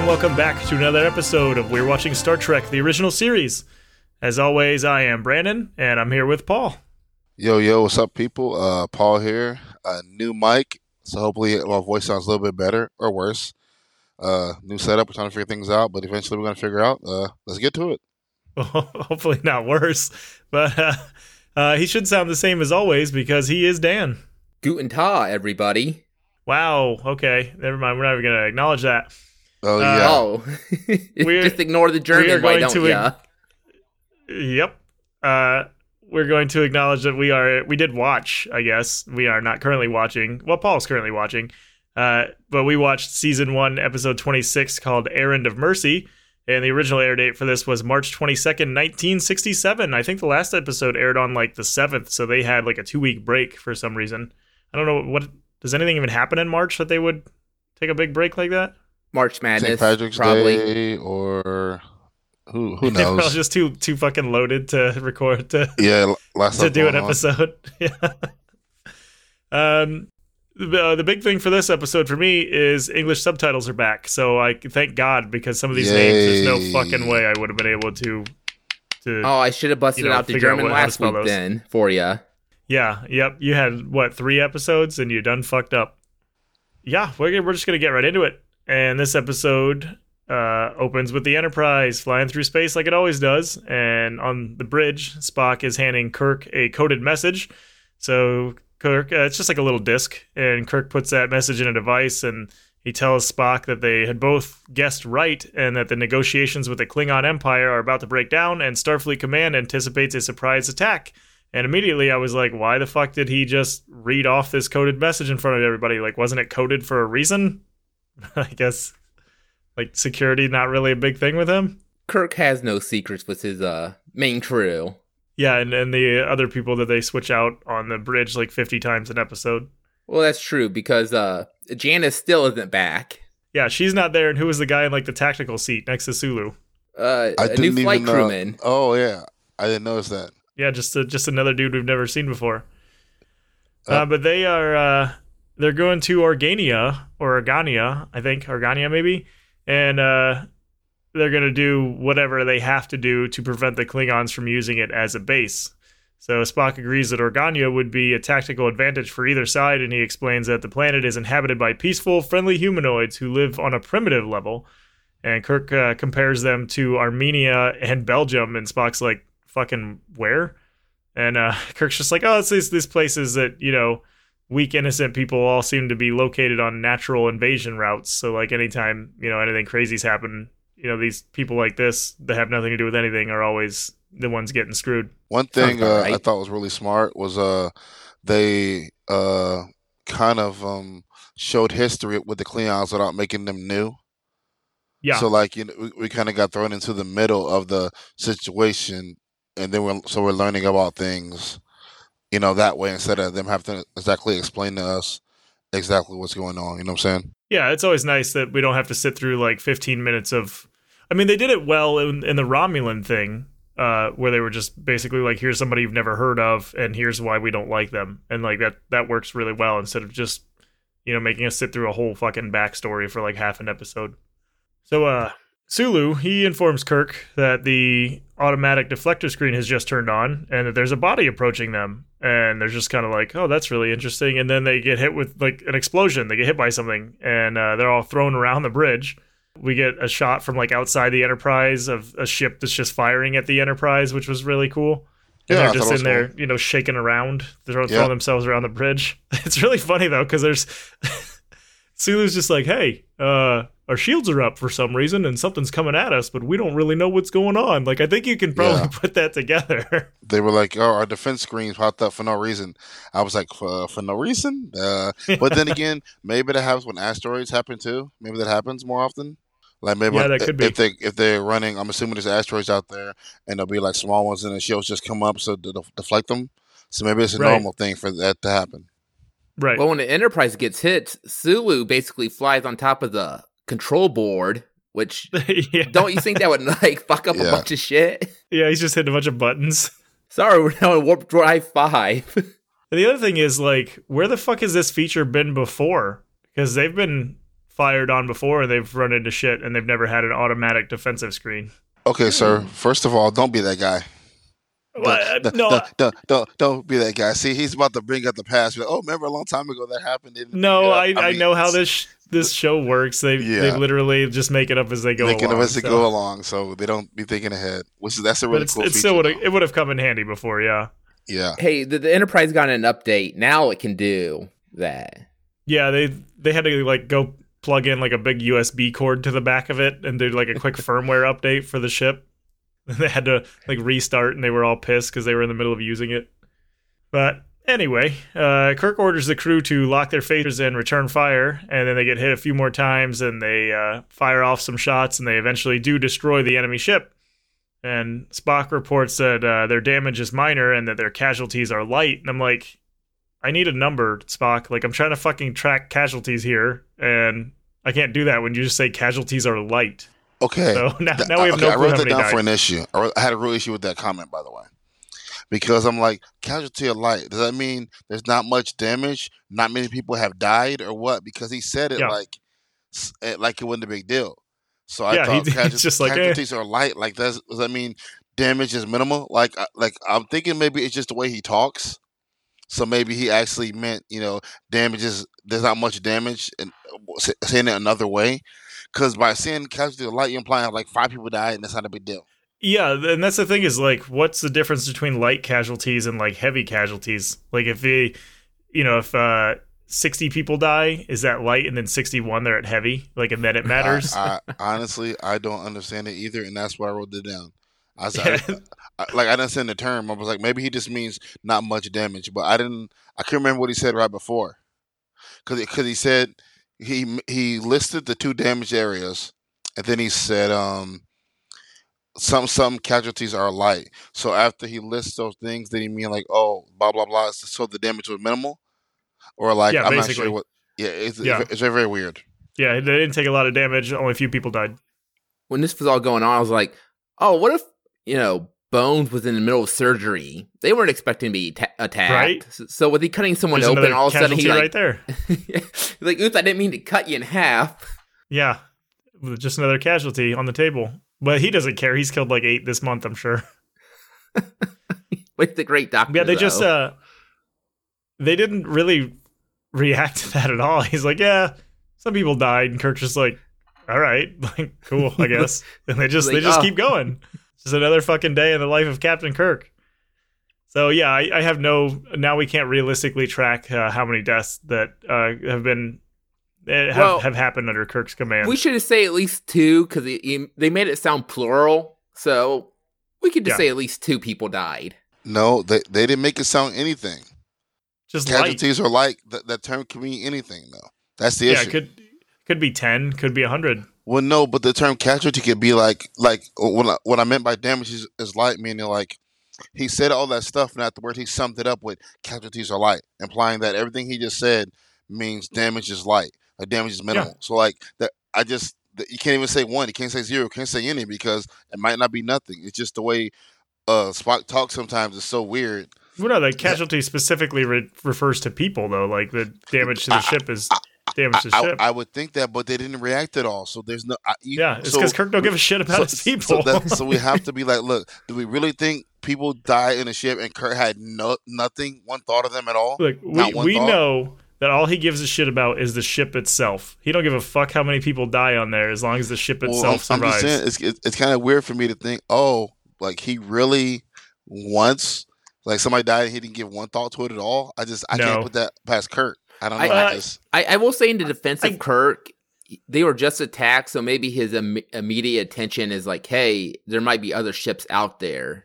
and welcome back to another episode of We're Watching Star Trek, the original series. As always, I am Brandon, and I'm here with Paul. Yo, yo, what's up, people? Uh, Paul here. A new mic, so hopefully my voice sounds a little bit better or worse. Uh, new setup. We're trying to figure things out, but eventually we're gonna figure out. Uh, let's get to it. Hopefully not worse, but uh, uh, he should sound the same as always because he is Dan. Guten Tag, everybody. Wow. Okay. Never mind. We're not even gonna acknowledge that. Oh Uh, yeah. Oh, We're- just ignore the we are German. Why going don't to ya? Yep. Uh, we're going to acknowledge that we are we did watch. I guess we are not currently watching. Well, Paul's currently watching. Uh, but we watched season one, episode twenty six, called "Errand of Mercy," and the original air date for this was March twenty second, nineteen sixty seven. I think the last episode aired on like the seventh, so they had like a two week break for some reason. I don't know what does anything even happen in March that they would take a big break like that. March Madness, St. Patrick's probably. Day or who who They're all just too too fucking loaded to record to yeah, l- last to do an on. episode. yeah. Um, the, uh, the big thing for this episode for me is English subtitles are back. So I thank God because some of these names, there's no fucking way I would have been able to. To Oh, I should have busted You know, out the figure out German what- how to last week those. then for you. yeah, yep. You had what three episodes and you done fucked up. Yeah, we're we're just gonna get right into it. And this episode uh, opens with the Enterprise flying through space like it always does. And on the bridge, Spock is handing Kirk a coded message. So Kirk, uh, it's just like a little disc, and Kirk puts that message in a device, and he tells Spock that they had both guessed right, and that the negotiations with the Klingon Empire are about to break down, and Starfleet Command anticipates a surprise attack. And immediately I was like, why the fuck did he just read off this coded message in front of everybody? Like, wasn't it coded for a reason? I guess, like, security not really a big thing with him. Kirk has no secrets with his uh main crew. Yeah, and, and the other people that they switch out on the bridge like 50 times an episode. Well, that's true because uh Janice still isn't back. Yeah, she's not there. And who was the guy in like the tactical seat next to Sulu? Uh, I a didn't new even flight know- crewman. Oh yeah, I didn't notice that. Yeah, just a, just another dude we've never seen before. Uh, Uh, but they are uh, they're going to Organia or Organia, I think Organia maybe, and uh, they're going to do whatever they have to do to prevent the Klingons from using it as a base. So Spock agrees that Organia would be a tactical advantage for either side, and he explains that the planet is inhabited by peaceful, friendly humanoids who live on a primitive level. And Kirk uh, compares them to Armenia and Belgium, and Spock's like, "Fucking where?" And uh, Kirk's just like, "Oh, it's these these places that you know." Weak innocent people all seem to be located on natural invasion routes. So like anytime you know anything crazy's happen you know these people like this that have nothing to do with anything are always the ones getting screwed. One thing about uh, I thought was really smart was uh they uh kind of um showed history with the Klingons without making them new. yeah. So like you know, we, we kind of got thrown into the middle of the situation, and then we're so we're learning about things, you know, that way instead of them having to exactly explain to us exactly what's going on. You know what I'm saying? yeah it's always nice that we don't have to sit through like 15 minutes of i mean they did it well in, in the romulan thing uh, where they were just basically like here's somebody you've never heard of and here's why we don't like them and like that that works really well instead of just you know making us sit through a whole fucking backstory for like half an episode so uh sulu he informs kirk that the automatic deflector screen has just turned on and that there's a body approaching them. And they're just kind of like oh that's really interesting. And then they get hit with like an explosion. They get hit by something and uh, they're all thrown around the bridge. We get a shot from like outside the enterprise of a ship that's just firing at the enterprise which was really cool. And Yeah, they're just in there cool. you know shaking around. They're throwing, Yeah. throwing themselves around the bridge. It's really funny though because there's sulu's just like hey uh our shields are up for some reason and something's coming at us but we don't really know what's going on like i think you can probably Yeah. put that together They were like, "Oh, our defense screens popped up for no reason." I was like, "For, for no reason?" Uh, but then again, maybe that happens when asteroids happen too. Maybe that happens more often. Like maybe Yeah, that if, could be. if they if they're running, I'm assuming there's asteroids out there, and there'll be like small ones, and the shields just come up so to def- deflect them. So maybe it's a Right. normal thing for that to happen. Right Well, when the Enterprise gets hit, Sulu basically flies on top of the control board, which yeah. don't you think that would like fuck up Yeah. a bunch of shit? yeah he's just hitting a bunch of buttons Sorry, we're now in Warp Drive Five. And the other thing is like, where the fuck has this feature been before? Because they've been fired on before, and they've run into shit, and they've never had an automatic defensive screen. Okay, sir. Hmm. First of all, don't be that guy. Well, Don't, uh, no, don't, don't, don't, don't be that guy. See, he's about to bring up the past. Be like, oh, remember a long time ago that happened? Didn't no, bring it I, up." I mean, know how this sh- this show works. They Yeah. they literally just make it up as they go making along. of us to so- go along, so they don't be thinking ahead. Which is that's a but really it's, cool it feature. still would have it would have come in handy before, yeah. yeah. Hey, the, the Enterprise got an update. Now it can do that. Yeah, they they had to like go plug in like a big USB cord to the back of it and do like a quick firmware update for the ship. They had to like restart and they were all pissed because they were in the middle of using it. But anyway, uh, Kirk orders the crew to lock their phasers and return fire, and then they get hit a few more times and they uh, fire off some shots and they eventually do destroy the enemy ship. And Spock reports that uh, their damage is minor and that their casualties are light. And I'm like, I need a number, Spock. Like I'm trying to fucking track casualties here, and I can't do that when you just say casualties are light. Okay. So now, now we have okay, no I wrote that down died. for an issue. I, wrote- I had a real issue with that comment, by the way, because I'm like, casualty of light. Does that mean there's not much damage? Not many people have died, or what? Because he said it Yeah. like, eh, like it wasn't a big deal. So I Yeah, thought he's casual- just like, eh. casualties are light. Like that's, does that mean damage is minimal? Like, I- like I'm thinking maybe it's just the way he talks. So maybe he actually meant, you know, damages. There's not much damage, and uh, saying it another way. Because by saying casualty of light, you're implying like five people died, and that's not a big deal. Yeah, and that's the thing is like, what's the difference between light casualties and like heavy casualties? Like if they, you know, if uh, sixty people die, is that light, and then sixty-one they're at heavy? Like, and then it matters. I, I honestly, I don't understand it either, and that's why I wrote it down. I, was, Yeah. I, I- like I didn't understand the term. I was like, maybe he just means not much damage, but I didn't. I couldn't remember what he said right before, because because he said he he listed the two damaged areas, and then he said um some some casualties are light. So after he lists those things, did he mean like oh blah blah blah? So the damage was minimal, or like Yeah, I'm not basically. sure what. Yeah, it's, Yeah. it's very very weird. yeah, they didn't take a lot of damage. Only a few people died. When this was all going on, I was like, oh, what if, you know, Bones was in the middle of surgery? They weren't expecting to be ta- attacked. Right. So, so with he cutting someone There's open, all of a sudden he like, right there. He's like, oops, I didn't mean to cut you in half. Yeah, just another casualty on the table. But he doesn't care. He's killed like eight this month, I'm sure. with the great doctor. Yeah, they just uh they didn't really react to that at all. He's like, Yeah, some people died, and Kirk's just like, All right, like cool, I guess. and they just they just oh. keep going. Just another fucking day in the life of Captain Kirk. So yeah, I, I have no now we can't realistically track uh, how many deaths that uh, have been eh, have, Well, have happened under Kirk's command. we should say at least two because they made it sound plural. So we could just Yeah. say at least two people died. No, they they didn't make it sound anything. just light. Casualties are like that. That term can mean anything, though. That's the Yeah, issue. it could could be ten, could be hundred. Well, no, but the term casualty could be like like what I, what I meant by damage is, is light, meaning like he said all that stuff, and afterwards he summed it up with casualties are light, implying that everything he just said means damage is light, or damage is minimal. So like that, I just you can't even say one, you can't say zero, you can't say any because it might not be nothing. It's just the way uh Spock talks sometimes is so weird. Well, no, the casualty specifically re- refers to people, though. Like the damage to the I- ship is damage I, ship. I would think that, but they didn't react at all. So there's no. I, you- yeah, it's so- because Kirk don't give a shit about his people. So, that, so we have to be like, look, do we really think people die in a ship and Kirk had no nothing, one thought of them at all? Look, we, we thought? know that all he gives a shit about is the ship itself. He don't give a fuck how many people die on there as long as the ship Well, itself I'm, I'm survives. just saying, it's it's, it's kind of weird for me to think, oh, like he really wants, like somebody died and he didn't give one thought to it at all. I just I No. can't put that past Kirk. I don't know. I- I, Uh, I, I will say in the defense of I- Kirk, they were just attacked, so maybe his Im- immediate attention is like, hey, there might be other ships out there.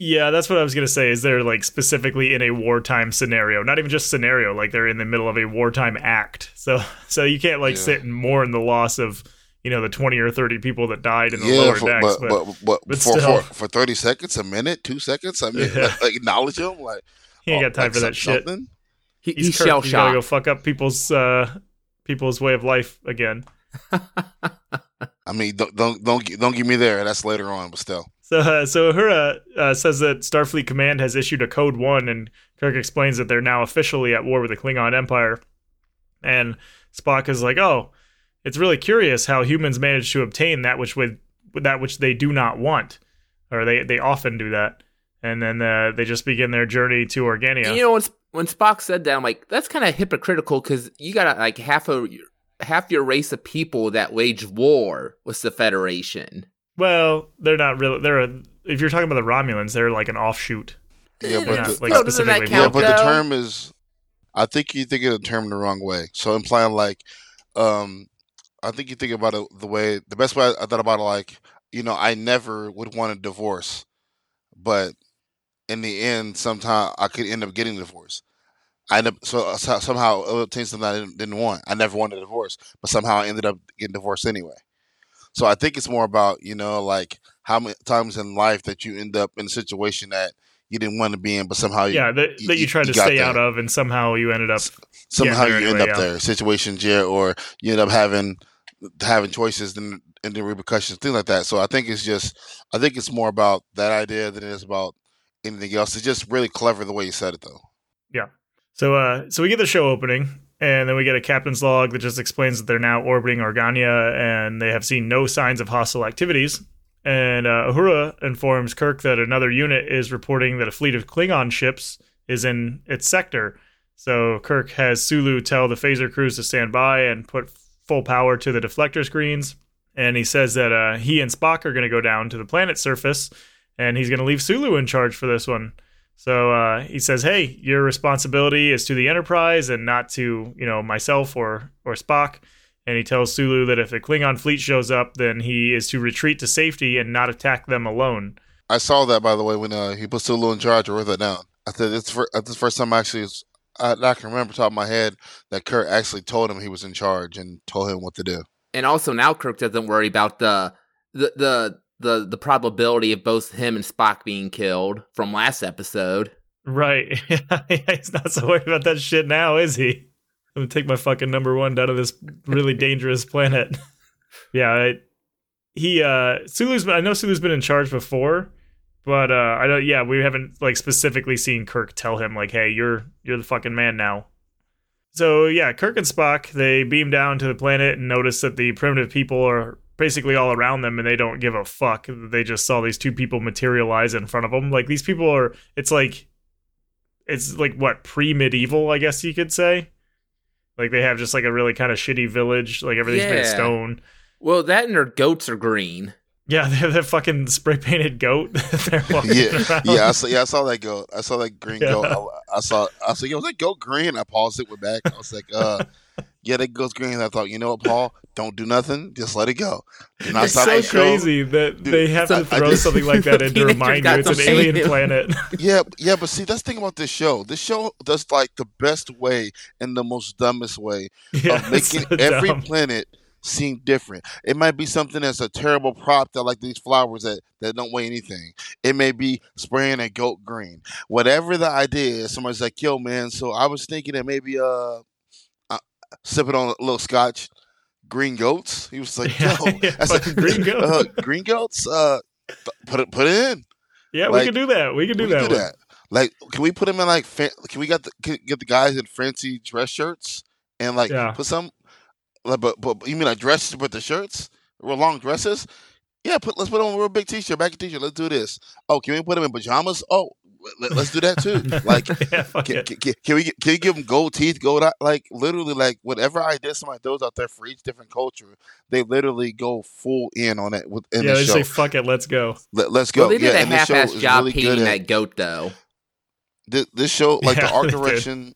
Yeah, that's what I was gonna say. Is they're like specifically in a wartime scenario, not even just scenario. Like they're in the middle of a wartime act. So, so you can't like Yeah. sit and mourn the loss of you know the twenty or thirty people that died in the yeah, lower for, decks. but, But, but but but for, still. for for thirty seconds, a minute, two seconds. I mean, Yeah. like, like, acknowledge them. like he ain't oh, got time like for that some- shit. Something? He, He's, he's Kirk. shell He's gotta go fuck up people's uh people's way of life again. I mean, don't don't don't gi- don't give me there. That's later on, but still. So, uh, so Uhura uh, says that Starfleet Command has issued a Code One, and Kirk explains that they're now officially at war with the Klingon Empire. And Spock is like, "Oh, it's really curious how humans manage to obtain that which with that which they do not want, or they they often do that, and then uh, they just begin their journey to Organia. And you know when when Spock said that, I'm like, that's kind of hypocritical because you got like half a half your race of people that wage war with the Federation. well, they're not really. They're a, if you're talking about the Romulans, they're like an offshoot. Yeah, but not, the, like No, doesn't specifically. yeah, but the term is. I think you think of the term the wrong way. So implying like, um, I think you think about it the way the best way I, I thought about it like, you know, I never would want a divorce, but in the end, sometime I could end up getting a divorce. I end up so, so somehow obtained something I didn't, didn't want. I never wanted a divorce, but somehow I ended up getting divorced anyway. So I think it's more about you know like how many times in life that you end up in a situation that you didn't want to be in, but somehow you, Yeah, that, you- that you you- tried you to stay there. out of, and somehow you ended up. somehow you end anyway, up yeah. there situations yeah or you end up having having choices and and the repercussions things like that so i think it's just i think it's more about that idea than it is about anything else it's just really clever the way you said it though Yeah. So, uh, so we get the show opening, and then we get a captain's log that just explains that they're now orbiting Organia, and they have seen no signs of hostile activities. And uh, Uhura informs Kirk that another unit is reporting that a fleet of Klingon ships is in its sector. So Kirk has Sulu tell the phaser crews to stand by and put full power to the deflector screens. And he says that uh, he and Spock are going to go down to the planet's surface, and he's going to leave Sulu in charge for this one. So uh, he says, "Hey, your responsibility is to the Enterprise and not to you know myself or or Spock." And he tells Sulu that if the Klingon fleet shows up, then he is to retreat to safety and not attack them alone. i saw that by the way when uh, he put sulu in charge i wrote that down i said it's for uh, this first time I actually is- I, I can remember top of my head that Kirk actually told him he was in charge and told him what to do And also now Kirk doesn't worry about the the the the, the probability of both him and Spock being killed from last episode. Right? he's not so worried about that shit now, is he? I'm gonna take my fucking number one down to this really dangerous planet. yeah, it, he uh Sulu's. I know Sulu's been in charge before, but uh I don't. Yeah, we haven't like specifically seen Kirk tell him like, "Hey, you're you're the fucking man now." So yeah, Kirk and Spock they beam down to the planet and notice that the primitive people are basically all around them and they don't give a fuck. They just saw these two people materialize in front of them. Like these people are. It's like it's like what pre-medieval, I guess you could say. Like they have just like a really kind of shitty village. Like everything's made of stone. Well, that and their goats are green. Yeah, they have that fucking spray painted goat. They're walking yeah, around. yeah, I saw, yeah, I saw that goat. I saw that green Yeah. goat. I, I saw, I said, "Yo, was that goat green?" I paused it, went back. I was like, "Uh, yeah, that goat's green." I thought, you know what, Paul? Don't do nothing. Just let it go. Do not It's stop so the show. crazy that Dude, they have so- to I throw just- something like that in to Teenagers remind you it's an alien shame. planet. Yeah, yeah, but see, that's the thing about this show. This show does like the best way and the most dumbest way yeah, of making so every dumb. planet seem different. It might be something that's a terrible prop that like these flowers that, that don't weigh anything. It may be spraying a goat green. Whatever the idea is, somebody's like, yo man, so I was thinking that maybe uh sipping on a little scotch, green goats. He was like, yo, Yeah, I said, green goat. uh, green goats, uh put it put it in. yeah, we can do that. We can do we that. can do that. Like, can we put them in like? Fa- can we get the can, get the guys in fancy dress shirts and like Yeah. put some? Like, but but you mean like dresses with the shirts, real long dresses? Yeah, put let's put on a real big t-shirt, back t-shirt. Let's do this. Oh, can we put them in pajamas? Oh, let, us do that too. Like, yeah, can, can, can, can we can we give them gold teeth, gold eye? Like literally, like whatever idea somebody throws out there for each different culture, they literally go full in on it within yeah, the they show. say fuck it, let's go. Let, us go. Well, they did yeah, a and this show half-ass job really good painting that goat, though. this, this show, like Yeah, the art they did. direction,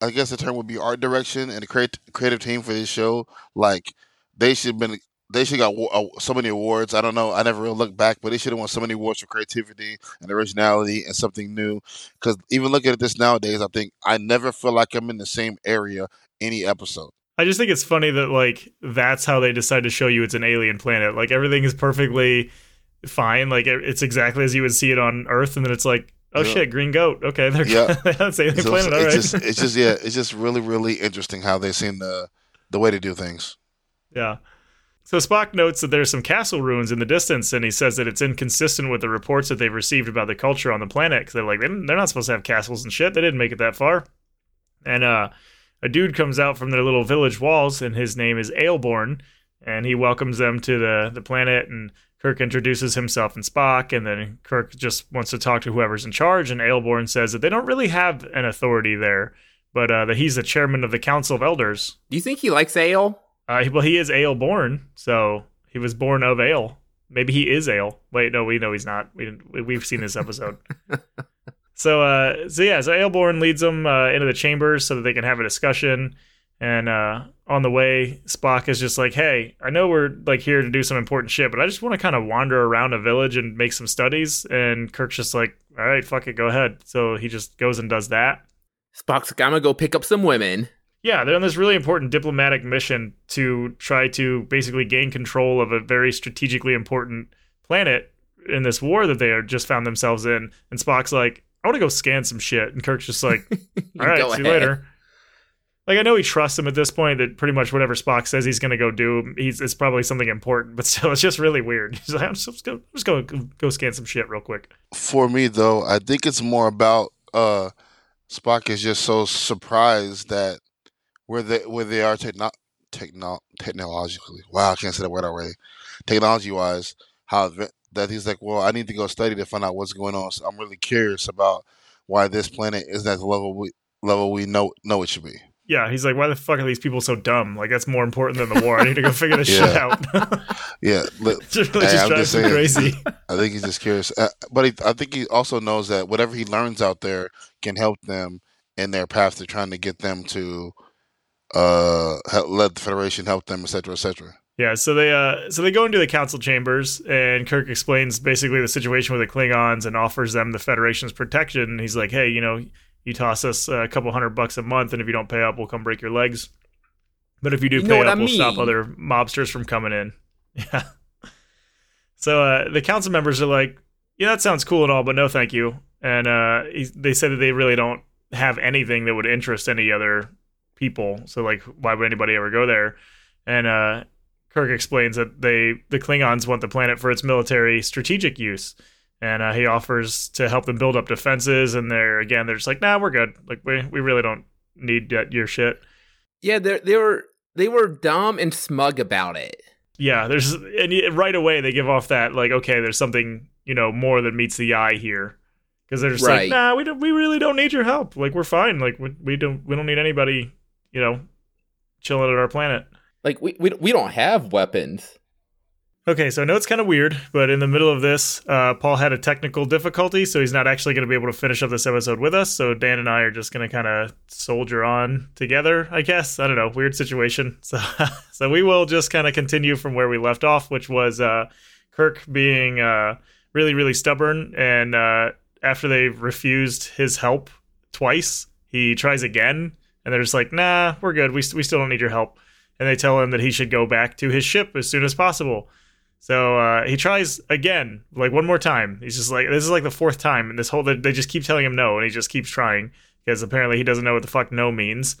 I guess the term would be art direction, and the creative creative team for this show, like they should have been, they should got uh, so many awards. I don't know, I never really looked back, but they should have won so many awards for creativity and originality and something new. Because even looking at this nowadays, I think I never feel like I'm in the same area any episode. I just think it's funny that like that's how they decide to show you it's an alien planet. Like everything is perfectly fine. Like it's exactly as you would see it on Earth, and then it's like, oh Yeah. shit, green goat. Okay, they're Yeah. that's alien So planet. All it's right. just, it's just, yeah, it's just really, really interesting how they seen the the way to do things. Yeah. So Spock notes that there's some castle ruins in the distance, and he says that it's inconsistent with the reports that they've received about the culture on the planet. They're like, they're not supposed to have castles and shit. They didn't make it that far. And uh, a dude comes out from their little village walls, and his name is Ayelborne, and he welcomes them to the the planet. And Kirk introduces himself and Spock, and then Kirk just wants to talk to whoever's in charge. And Ayelborne says that they don't really have an authority there, but uh, that he's the chairman of the Council of Elders. Do you think he likes ale? Uh, well, he is Ayelborne, so he was born of Ale. Maybe he is Ale. Wait, no, we know he's not. We didn't, we've seen this episode. so, uh, so yeah, so Ayelborne leads them uh, into the chambers so that they can have a discussion. And uh, on the way, Spock is just like, "Hey, I know we're like here to do some important shit, but I just want to kind of wander around a village and make some studies." And Kirk's just like, "All right, fuck it, go ahead." So he just goes and does that. Spock's like, I'm gonna go pick up some women. Yeah, they're on this really important diplomatic mission to try to basically gain control of a very strategically important planet in this war that they are just found themselves in. And Spock's like, I want to go scan some shit. And Kirk's just like, all right, Go see you later. Like I know he trusts him at this point that pretty much whatever Spock says he's going to go do, he's it's probably something important, but still, it's just really weird. He's like, I'm just going just go go scan some shit real quick. For me, though, I think it's more about uh, Spock is just so surprised that where they where they are techno- techno- technologically. Wow, I can't say that word already. Technology wise, how that he's like, well, I need to go study to find out what's going on. So I'm really curious about why this planet isn't at the level we level we know know it should be. Yeah, he's like, why the fuck are these people so dumb? Like that's more important than the war. I need to go figure this shit out. Yeah, just really Hey, just just saying. crazy. I think he's just curious, uh, but he, I think he also knows that whatever he learns out there can help them in their path to trying to get them to uh help, let the Federation help them, etc., etc. Yeah, so they uh so they go into the council chambers and Kirk explains basically the situation with the Klingons and offers them the Federation's protection. And he's like, "Hey, you know, you toss us a couple hundred bucks a month, and if you don't pay up, we'll come break your legs. But if you do You pay up, I we'll stop other mobsters from coming in." Yeah. So uh, the council members are like, "Yeah, that sounds cool and all, but no, thank you." And uh, he, they said that they really don't have anything that would interest any other people. So like, why would anybody ever go there? And uh, Kirk explains that they the Klingons want the planet for its military strategic use, and uh, he offers to help them build up defenses. And they're again, they're just like, "Nah, we're good. Like we we really don't need your shit." Yeah, they they were they were dumb and smug about it. Yeah, there's and right away they give off that like, okay, there's something you know more than meets the eye here, because they're just Right. like, "Nah, we don't, we really don't need your help. Like we're fine. Like we, we don't we don't need anybody, you know, chilling at our planet." Like we we, we don't have weapons. Okay, so I know it's kind of weird, but in the middle of this, uh, Paul had a technical difficulty, so he's not actually going to be able to finish up this episode with us. So Dan and I are just going to kind of soldier on together, I guess. I don't know, weird situation. So, so we will just kind of continue from where we left off, which was uh, Kirk being uh, really, really stubborn, and uh, after they refused his help twice, he tries again, and they're just like, "Nah, we're good. We we still don't need your help." And they tell him that he should go back to his ship as soon as possible. So uh, he tries again, like one more time. He's just like, this is like the fourth time, and this whole they, just keep telling him no, and he just keeps trying because apparently he doesn't know what the fuck no means.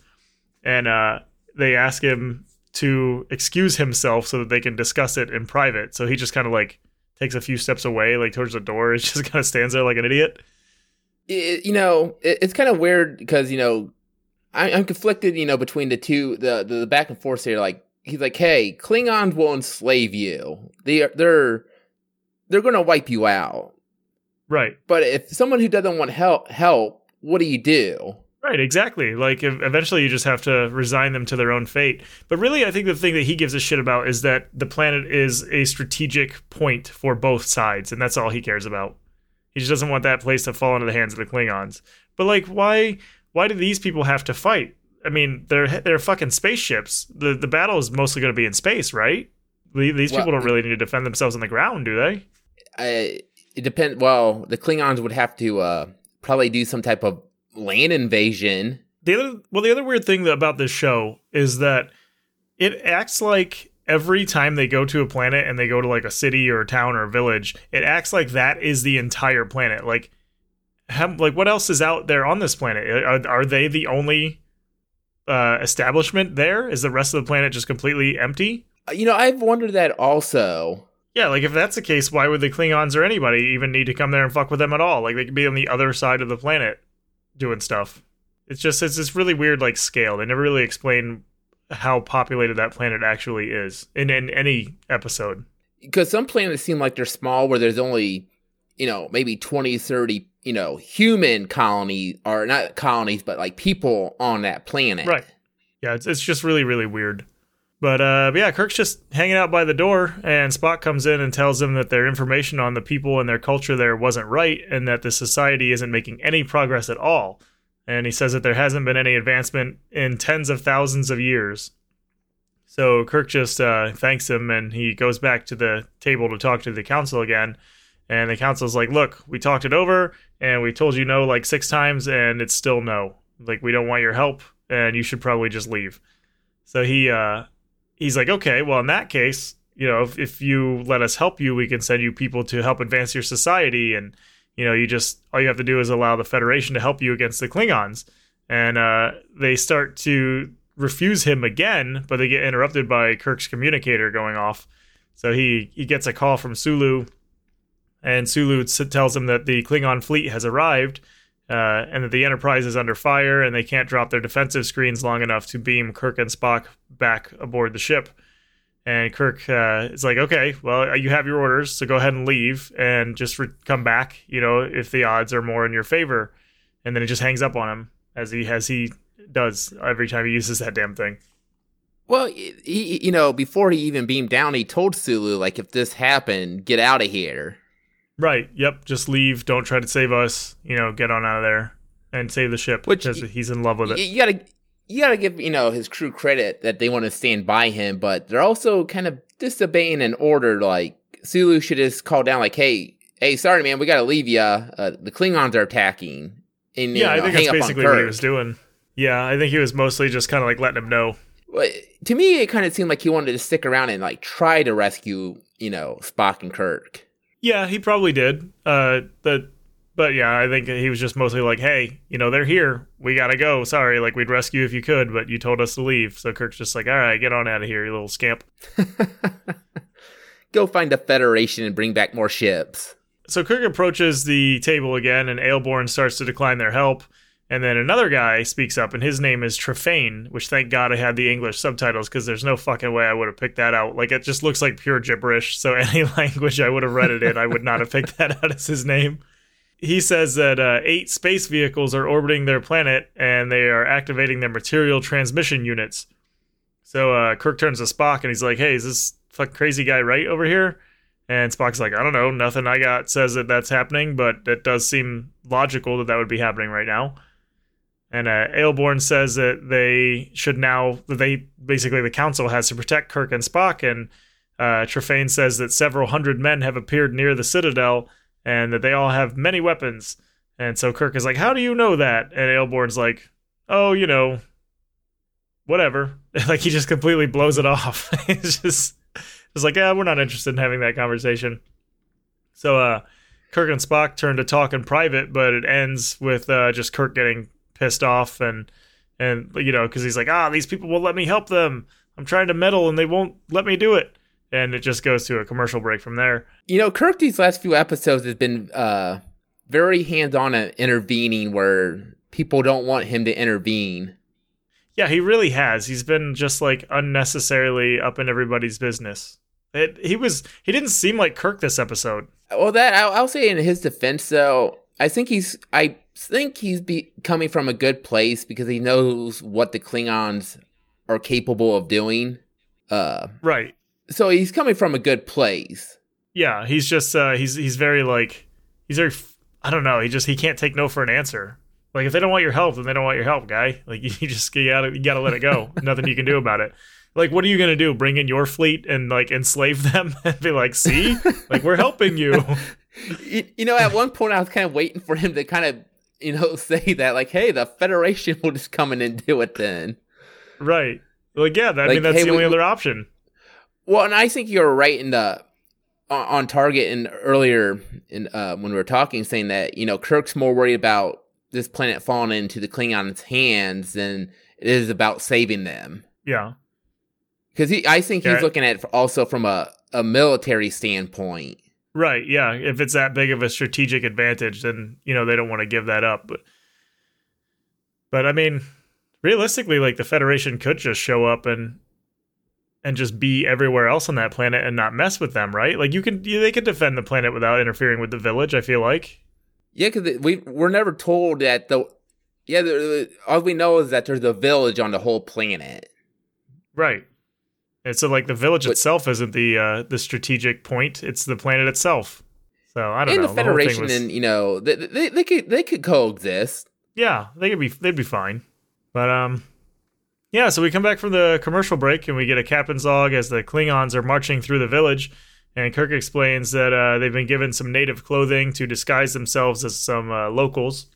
And uh, they ask him to excuse himself so that they can discuss it in private. So he just kind of like takes a few steps away, like towards the door. He just kind of stands there like an idiot. It, you know, it, it's kind of weird because you know, I, I'm conflicted. You know, between the two, the, the the back and forth here. Like he's like, "Hey, Klingons will enslave you. They are they're they're going to wipe you out. Right. But if someone who doesn't want help help, what do you do? Right, exactly. Like ev- eventually you just have to resign them to their own fate. But really I think the thing that he gives a shit about is that the planet is a strategic point for both sides and that's all he cares about. He just doesn't want that place to fall into the hands of the Klingons. But like why why do these people have to fight? I mean, they're they're fucking spaceships. The the battle is mostly going to be in space, right? These people Well, don't really need to defend themselves on the ground, do they? I, it depends. Well, the Klingons would have to uh, probably do some type of land invasion. the other well the other weird thing about this show is that it acts like every time they go to a planet and they go to like a city or a town or a village it acts like that is the entire planet like how, like what else is out there on this planet are, are they the only uh establishment there is the rest of the planet just completely empty Uh, You know, I've wondered that also. yeah like if that's the case why would the klingons or anybody even need to come there and fuck with them at all like they could be on the other side of the planet doing stuff It's just it's this really weird like scale. They never really explain how populated that planet actually is in, in any episode. Because some planets seem like they're small, where there's only, you know, maybe 20, 30, you know, human colonies, or not colonies, but like people on that planet. Right. Yeah, it's, it's just really, really weird. But, uh, but yeah, Kirk's just hanging out by the door, and Spock comes in and tells him that their information on the people and their culture there wasn't right, and that the society isn't making any progress at all. And he says that there hasn't been any advancement in tens of thousands of years. So Kirk just uh, thanks him, and he goes back to the table to talk to the council again. And the council's like, "Look, we talked it over, and we told you no like six times, and it's still no. Like we don't want your help, and you should probably just leave." So he uh, he's like, okay, well, in that case, you know, if, if you let us help you, we can send you people to help advance your society. And, you know, you just, all you have to do is allow the Federation to help you against the Klingons. And uh, they start to refuse him again, but they get interrupted by Kirk's communicator going off. So he, he gets a call from Sulu, and Sulu tells him that the Klingon fleet has arrived uh, and that the Enterprise is under fire and they can't drop their defensive screens long enough to beam Kirk and Spock back aboard the ship. And Kirk uh, is like, okay, well, you have your orders, so go ahead and leave and just re- come back, you know, if the odds are more in your favor. And then it just hangs up on him as he as he does every time he uses that damn thing. Well, he, you know, before he even beamed down, he told Sulu, like, if this happened, get out of here. Right. Yep. Just leave. Don't try to save us. You know, get on out of there and save the ship Which, because he's in love with it. You gotta, you gotta give you know his crew credit that they want to stand by him, but they're also kind of disobeying an order. Like Sulu should just call down, like, "Hey, hey, sorry, man, we gotta leave you. Uh, the Klingons are attacking." And, yeah, know, I think that's basically what he was doing. Yeah, I think he was mostly just kind of like letting him know. Well, to me, it kind of seemed like he wanted to stick around and like try to rescue, you know, Spock and Kirk. Yeah, he probably did. Uh, but but yeah, I think he was just mostly like, hey, you know, they're here. We gotta go. Sorry, like we'd rescue if you could, but you told us to leave. So Kirk's just like, all right, get on out of here, you little scamp. go find a Federation and bring back more ships. So Kirk approaches the table again, and Ayelborne starts to decline their help. And then another guy speaks up, and his name is Trefayne, which thank God I had the English subtitles because there's no fucking way I would have picked that out. Like, it just looks like pure gibberish. So, any language I would have read it in, I would not have picked that out as his name. He says that uh, eight space vehicles are orbiting their planet and they are activating their material transmission units. So, uh, Kirk turns to Spock and he's like, hey, is this fuck crazy guy right over here? And Spock's like, I don't know. Nothing I got says that that's happening, but it does seem logical that that would be happening right now. And uh, Ayelborne says that they should now, that they basically the council has to protect Kirk and Spock. And uh, Trefayne says that several hundred men have appeared near the Citadel and that they all have many weapons. And so Kirk is like, How do you know that? And Ayelborne's like, Oh, you know, whatever. like he just completely blows it off. it's just, it's like, Yeah, we're not interested in having that conversation. So, uh, Kirk and Spock turn to talk in private, but it ends with uh, just Kirk getting pissed off and and you know because he's like ah these people won't let me help them. I'm trying to meddle and they won't let me do it. And it just goes to a commercial break from there. You know kirk these last few episodes has been uh very hands-on at intervening where people don't want him to intervene. Yeah he really has. He's been just like unnecessarily up in everybody's business. It, he was he didn't seem like kirk this episode. Well that I'll, I'll say in his defense though i think he's i think he's be coming from a good place because he knows what the Klingons are capable of doing. Uh, right. So he's coming from a good place. Yeah, he's just uh, he's he's very like he's very I don't know. He just he can't take no for an answer. Like if they don't want your help, then they don't want your help, guy. Like you, just you gotta you gotta let it go. Nothing you can do about it. Like what are you gonna do? Bring in your fleet and like enslave them and be like, see, like we're helping you. You. You know, at one point I was kind of waiting for him to kind of you know, say that like, hey, the Federation will just come in and do it then. Right. Like, yeah, that, like, I mean, that's hey, the only we, other option. Well, and I think you're right in the on target and earlier in uh, when we were talking, saying that you know Kirk's more worried about this planet falling into the Klingons' hands than it is about saving them. Yeah, because he, I think he's yeah. looking at it also from a a military standpoint. Right. Yeah. If it's that big of a strategic advantage, then you know they don't want to give that up. But But I mean, realistically, like the Federation could just show up and and just be everywhere else on that planet and not mess with them, right? Like you can, they could defend the planet without interfering with the village. I feel like. Yeah, because we we're never told that the yeah. The, all we know is that there's a village on the whole planet. Right. And so, like, the village But- itself isn't the uh, the strategic point; it's the planet itself. So I don't and know. the The Federation was- and you know they, they they could they could coexist. yeah, they could be they'd be fine. But um, yeah. So we come back from the commercial break and we get a log as the Klingons are marching through the village. And Kirk explains that uh, they've been given some native clothing to disguise themselves as some uh, locals,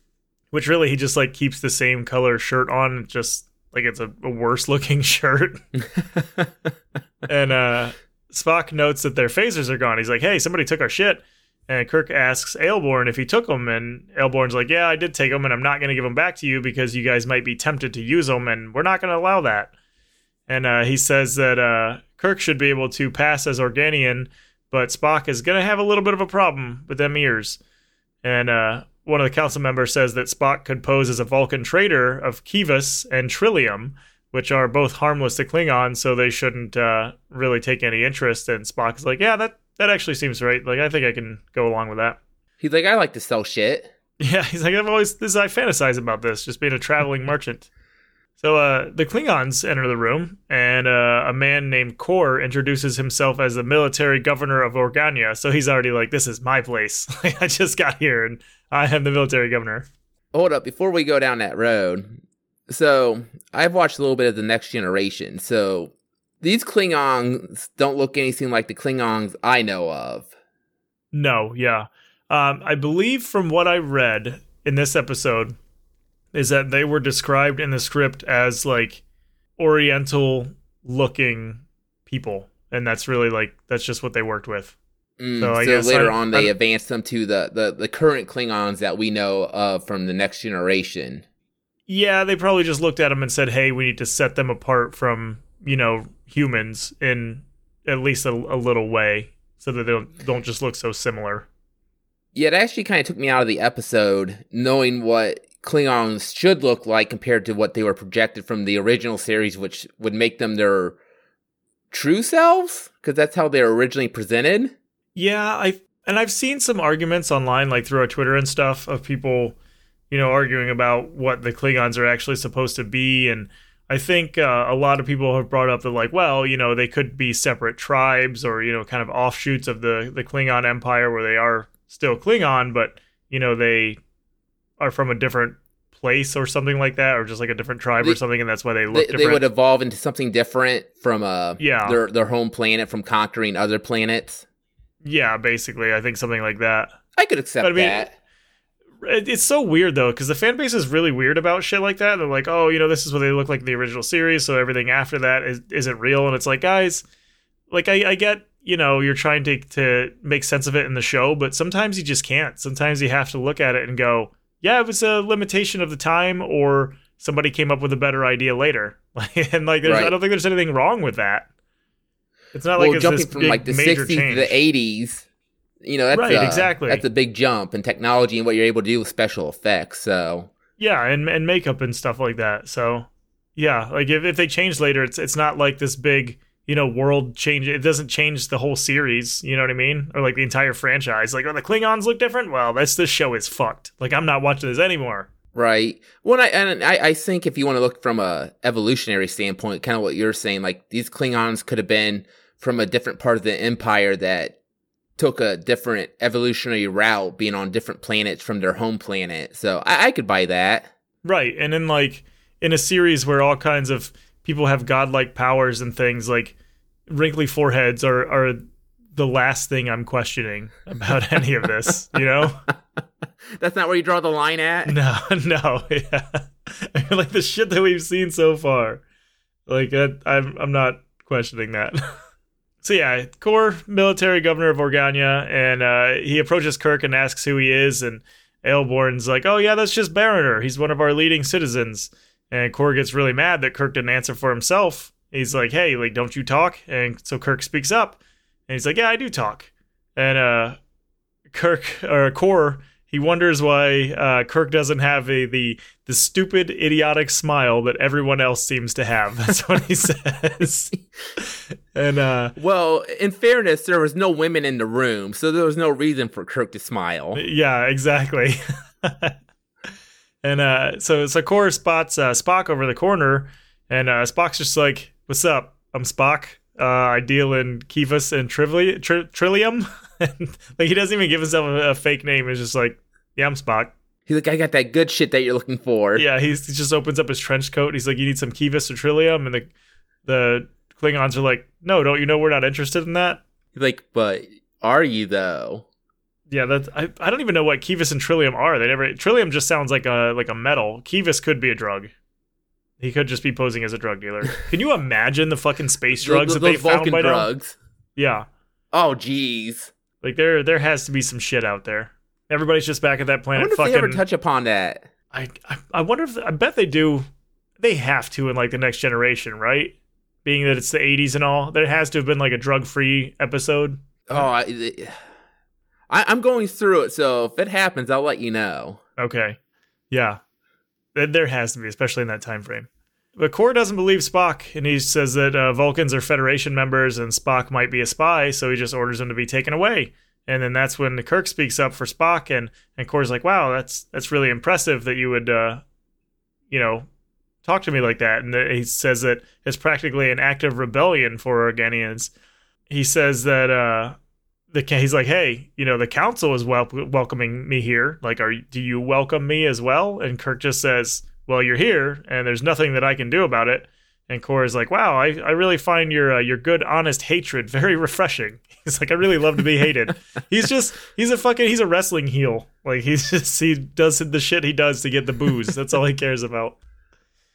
which really he just like keeps the same color shirt on, just like it's a, a worse looking shirt. and uh, Spock notes that their phasers are gone. He's like, "Hey, somebody took our shit." And Kirk asks Ayelborne if he took them, and Ayelborne's like, "Yeah, I did take them, and I'm not going to give them back to you because you guys might be tempted to use them, and we're not going to allow that." And uh, he says that uh, Kirk should be able to pass as Organian, but Spock is going to have a little bit of a problem with them ears. And uh, one of the council members says that Spock could pose as a Vulcan traitor of kevas and Trillium, which are both harmless to Klingons, so they shouldn't uh, really take any interest. And Spock is like, "Yeah, that that actually seems right. Like, I think I can go along with that." He's like, I like to sell shit. Yeah, he's like, I've always this I fantasize about this, just being a traveling merchant. So uh, the Klingons enter the room, and uh, a man named Kor introduces himself as the military governor of Organia. So he's already like, "This is my place. I just got here, and I am the military governor." Hold up, before we go down that road. So I've watched a little bit of the Next Generation. So these Klingons don't look anything like the Klingons I know of. No, yeah. Um, I believe from what I read in this episode is that they were described in the script as like oriental looking people. And that's really like that's just what they worked with. Mm, So so guess later I'm- on, they I'm- advanced them to the, the, the current Klingons that we know of from the Next Generation. Yeah, they probably just looked at them and said, "Hey, we need to set them apart from, you know, humans in at least a, a little way so that they don't, don't just look so similar." Yeah, it actually kind of took me out of the episode knowing what Klingons should look like compared to what they were projected from the original series, which would make them their true selves because that's how they're originally presented. Yeah, I and I've seen some arguments online, like through our Twitter and stuff, of people, you know, arguing about what the Klingons are actually supposed to be, and I think uh, a lot of people have brought up that, like, well, you know, they could be separate tribes or you know, kind of offshoots of the the Klingon Empire, where they are still Klingon, but you know, they are from a different place or something like that, or just like a different tribe or something, and that's why they look They, different. they would evolve into something different from uh, Yeah. their their home planet from conquering other planets. yeah, basically, I think something like that. I could accept But I mean, that. It's so weird though, because the fan base is really weird about shit like that. They're like, "Oh, you know, this is what they look like in the original series, so everything after that is, isn't real." And it's like, guys, like I, I get, you know, you're trying to to make sense of it in the show, but sometimes you just can't. Sometimes you have to look at it and go, "Yeah, it was a limitation of the time," or somebody came up with a better idea later. and like, there's, I don't think there's anything wrong with that. It's not well, like it's jumping from big like the major '60s change. to the '80s, you know, that's Right, a, exactly. That's a big jump in technology and what you're able to do with special effects. So Yeah, and and makeup and stuff like that. So yeah, like if, if they change later, it's it's not like this big you know world change. It doesn't change the whole series. You know what I mean? Or like the entire franchise. Like, oh, the Klingons look different. Well, that's this show is fucked. Like, I'm not watching this anymore. Right. Well, I, and I, I think if you want to look from a evolutionary standpoint, kind of what you're saying, like these Klingons could have been from a different part of the Empire that took a different evolutionary route, being on different planets from their home planet. So I, I could buy that. Right, and in like in a series where all kinds of people have godlike powers and things, like wrinkly foreheads are are the last thing I'm questioning about any of this. You know. That's not where you draw the line at. No, no, yeah. I mean, like the shit that we've seen so far. Like that, I'm I'm not questioning that. so yeah, Kor military governor of Organia, and uh, he approaches Kirk and asks who he is, and Ayelborne's like, "Oh yeah, that's just Baroner. He's one of our leading citizens." And Kor gets really mad that Kirk didn't answer for himself. He's like, "Hey, like, don't you talk?" And so Kirk speaks up, and he's like, "Yeah, I do talk." And uh, Kirk or Kor he wonders why uh, Kirk doesn't have a, the the stupid, idiotic smile that everyone else seems to have. That's what he says. and uh, Well, in fairness, there was no women in the room, so there was no reason for Kirk to smile. yeah, exactly. and uh, so so Kor spots uh, Spock over the corner, and uh, Spock's just like, "What's up? I'm Spock. Uh, I deal in Kevas and Trivli- Tri- Trillium." And, like he doesn't even give himself a, a fake name. He's just like, "Yeah, I'm Spock." He's like, I got that good shit that you're looking for. Yeah, he's, he just opens up his trench coat. He's like, "You need some Kevas or Trillium," and the the Klingons are like, "No, don't you know we're not interested in that?" He's like, but are you though? Yeah, that's I, I don't even know what Kevas and Trillium are. They never Trillium just sounds like a like a metal. Kevas could be a drug. He could just be posing as a drug dealer. Can you imagine the fucking space drugs Those- that they those found Vulcan by now? drugs. Yeah, Oh, jeez. like there there has to be some shit out there. Everybody's just back at that I planet. wonder if fucking. they ever touch upon that. I, I I wonder if I bet they do. They have to in like the next generation, right? Being that it's the '80s and all, there has to have been like a drug-free episode. Oh, I, I, I'm going through it, so if it happens, I'll let you know. Okay. Yeah. There- has to be, especially in that time frame. But Kor doesn't believe Spock, and he says that uh, Vulcans are Federation members and Spock might be a spy, so he just orders him to be taken away. And then that's when Kirk speaks up for Spock, and, and Kor's like, wow, that's that's really impressive that you would, uh, you know, talk to me like that. And he says that it's practically an act of rebellion for Organians. He says that uh, the he's like, hey, you know, the council is wel- welcoming me here. Like, are do you welcome me as well? And Kirk just says, well, you're here, and there's nothing that I can do about it. And Kor is like, wow, I, I really find your uh, your good, honest hatred very refreshing. He's like, I really love to be hated. he's just he's a fucking he's a wrestling heel. Like he's just he does the shit he does to get the booze. That's all he cares about.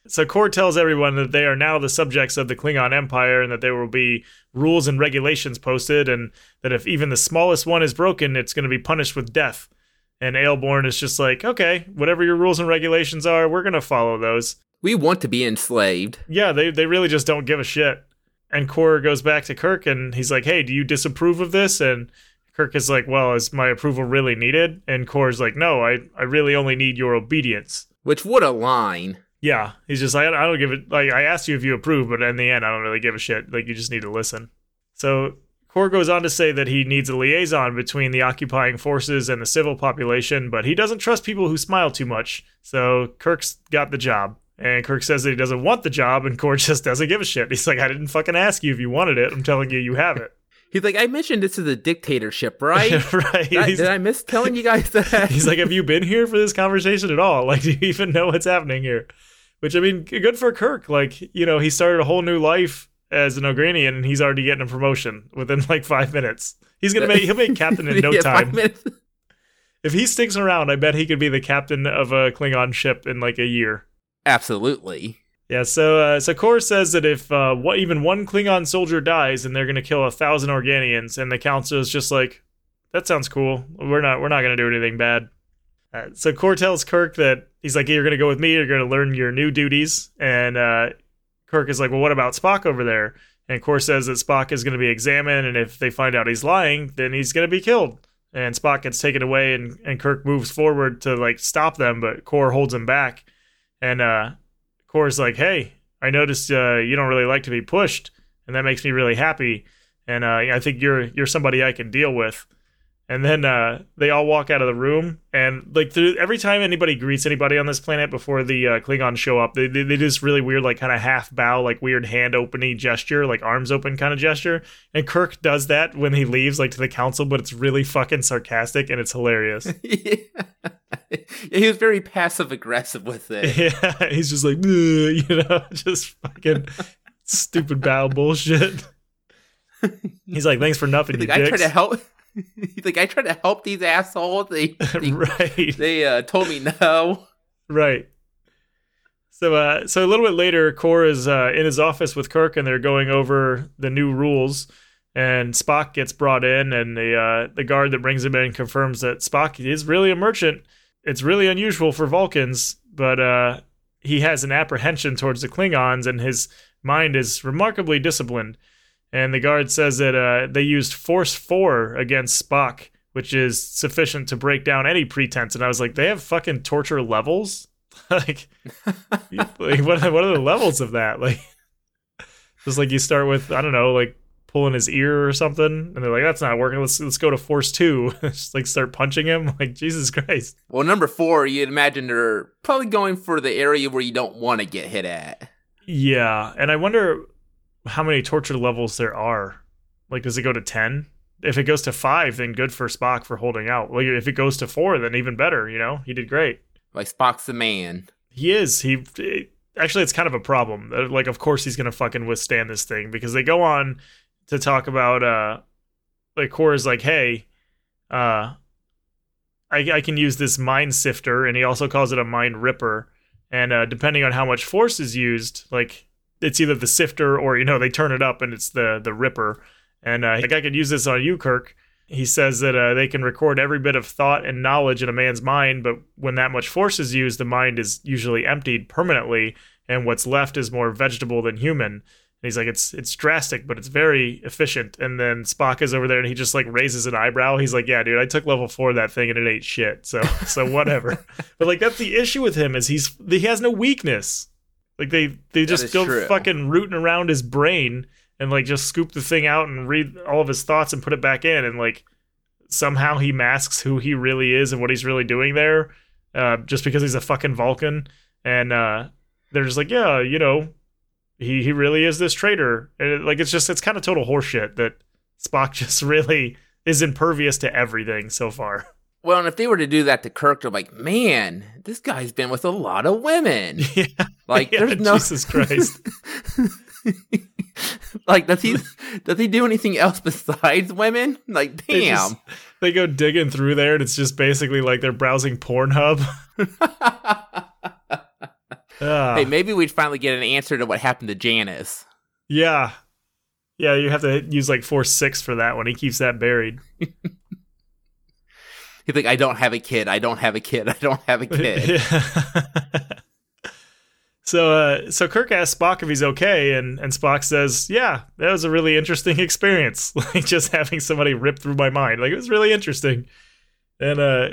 So Kor tells everyone that they are now the subjects of the Klingon Empire and that there will be rules and regulations posted, and that if even the smallest one is broken, it's going to be punished with death. And Ayelborne is just like, okay, whatever your rules and regulations are, we're going to follow those. We want to be enslaved. Yeah, they, they really just don't give a shit. And Kor goes back to Kirk and he's like, hey, do you disapprove of this? And Kirk is like, well, is my approval really needed? And Kor's like, no, I, I really only need your obedience. Which what a line. Yeah, he's just like, I don't give it. Like, I asked you if you approve, but in the end, I don't really give a shit. Like, you just need to listen. So, Kor goes on to say that he needs a liaison between the occupying forces and the civil population, but he doesn't trust people who smile too much. So, Kirk's got the job. And Kirk says that he doesn't want the job, and Kor just doesn't give a shit. He's like, I didn't fucking ask you if you wanted it. I'm telling you, you have it. He's like, I mentioned this is a dictatorship, right? right. Did I, did I miss telling you guys that? He's like, have you been here for this conversation at all? Like, do you even know what's happening here? Which I mean, good for Kirk. Like, you know, he started a whole new life as an Organian, and he's already getting a promotion within like five minutes. He's gonna make he'll make captain in no Yeah, time. If he sticks around, I bet he could be the captain of a Klingon ship in like a year. Absolutely. Yeah, so uh, so Kor says that if uh, what, even one Klingon soldier dies, and they're going to kill a thousand Organians, and the council is just like, that sounds cool. We're not we're not going to do anything bad. Uh, so Kor tells Kirk that he's like, hey, you're going to go with me. You're going to learn your new duties. And uh, Kirk is like, well, what about Spock over there? And Kor says that Spock is going to be examined, and if they find out he's lying, then he's going to be killed. And Spock gets taken away, and, and Kirk moves forward to like stop them, but Kor holds him back. And uh, Kor's like, "Hey, I noticed uh, you don't really like to be pushed, and that makes me really happy. And uh, I think you're you're somebody I can deal with." And then uh, they all walk out of the room, and like through, every time anybody greets anybody on this planet before the uh, Klingons show up, they, they they do this really weird, like kind of half bow, like weird hand opening gesture, like arms open kind of gesture. And Kirk does that when he leaves, like to the council, but it's really fucking sarcastic and it's hilarious. yeah. He was very passive aggressive with it. Yeah, he's just like, you know, just fucking stupid bow bullshit. He's like, thanks for nothing, like, I try to help. He's like, I tried to help these assholes. They they, right, they uh, told me no. right. So, uh, so a little bit later, Kor is uh, in his office with Kirk, and they're going over the new rules. And Spock gets brought in, and the uh, the guard that brings him in confirms that Spock is really a merchant. It's really unusual for Vulcans, but uh, he has an apprehension towards the Klingons, and his mind is remarkably disciplined. And the guard says that uh, they used Force 4 against Spock which is sufficient to break down any pretense. And I was like, they have fucking torture levels. like, like what? What are the levels of that? Like, just like you start with, I don't know, like pulling his ear or something, and they're like, "That's not working. Let's let's go to force two. just like start punching him. Like Jesus Christ. Well, number four, you'd imagine they're probably going for the area where you don't want to get hit at. Yeah, and I wonder how many torture levels there are. Like, does it go to ten? If it goes to five, then good for Spock for holding out. Like, if it goes to four, then even better. You know, he did great. Like Spock's the man. He is. He actually, it's kind of a problem. Uh, like, of course, he's gonna fucking withstand this thing because they go on to talk about uh like Kor's like, hey, uh I, I can use this mind sifter, and he also calls it a mind ripper. And uh, depending on how much force is used, like it's either the sifter or you know they turn it up and it's the the ripper. And uh, like I could use this on you, Kirk. He says that uh, they can record every bit of thought and knowledge in a man's mind, but when that much force is used, the mind is usually emptied permanently, and what's left is more vegetable than human And he's like, it's it's drastic, but it's very efficient. And then Spock is over there, and he just like raises an eyebrow. He's like, yeah, dude, I took level four of that thing, and it ain't shit. So so whatever. but like that's the issue with him is he's he has no weakness. Like they they just go true. fucking rooting around his brain and like just scoop the thing out and read all of his thoughts and put it back in, and like somehow he masks who he really is and what he's really doing there, uh, just because he's a fucking Vulcan. And uh, they're just like, yeah, you know, he he really is this traitor. And it, like it's just it's kind of total horseshit that Spock just really is impervious to everything so far. Well, and if they were to do that to Kirk, they're like, man, this guy's been with a lot of women. Yeah. Like, yeah, there's no Jesus Christ. like, does he does he do anything else besides women? Like, damn. They, just, they go digging through there, and it's just basically like they're browsing Pornhub. Uh, hey, maybe we'd finally get an answer to what happened to Janice. Yeah. Yeah, you have to use like four six for that one. He keeps that buried. He's like, I don't have a kid. I don't have a kid. I don't have a kid. so, uh, so Kirk asks Spock if he's okay, and and Spock says, "Yeah, that was a really interesting experience. Like just having somebody rip through my mind. Like it was really interesting." And uh,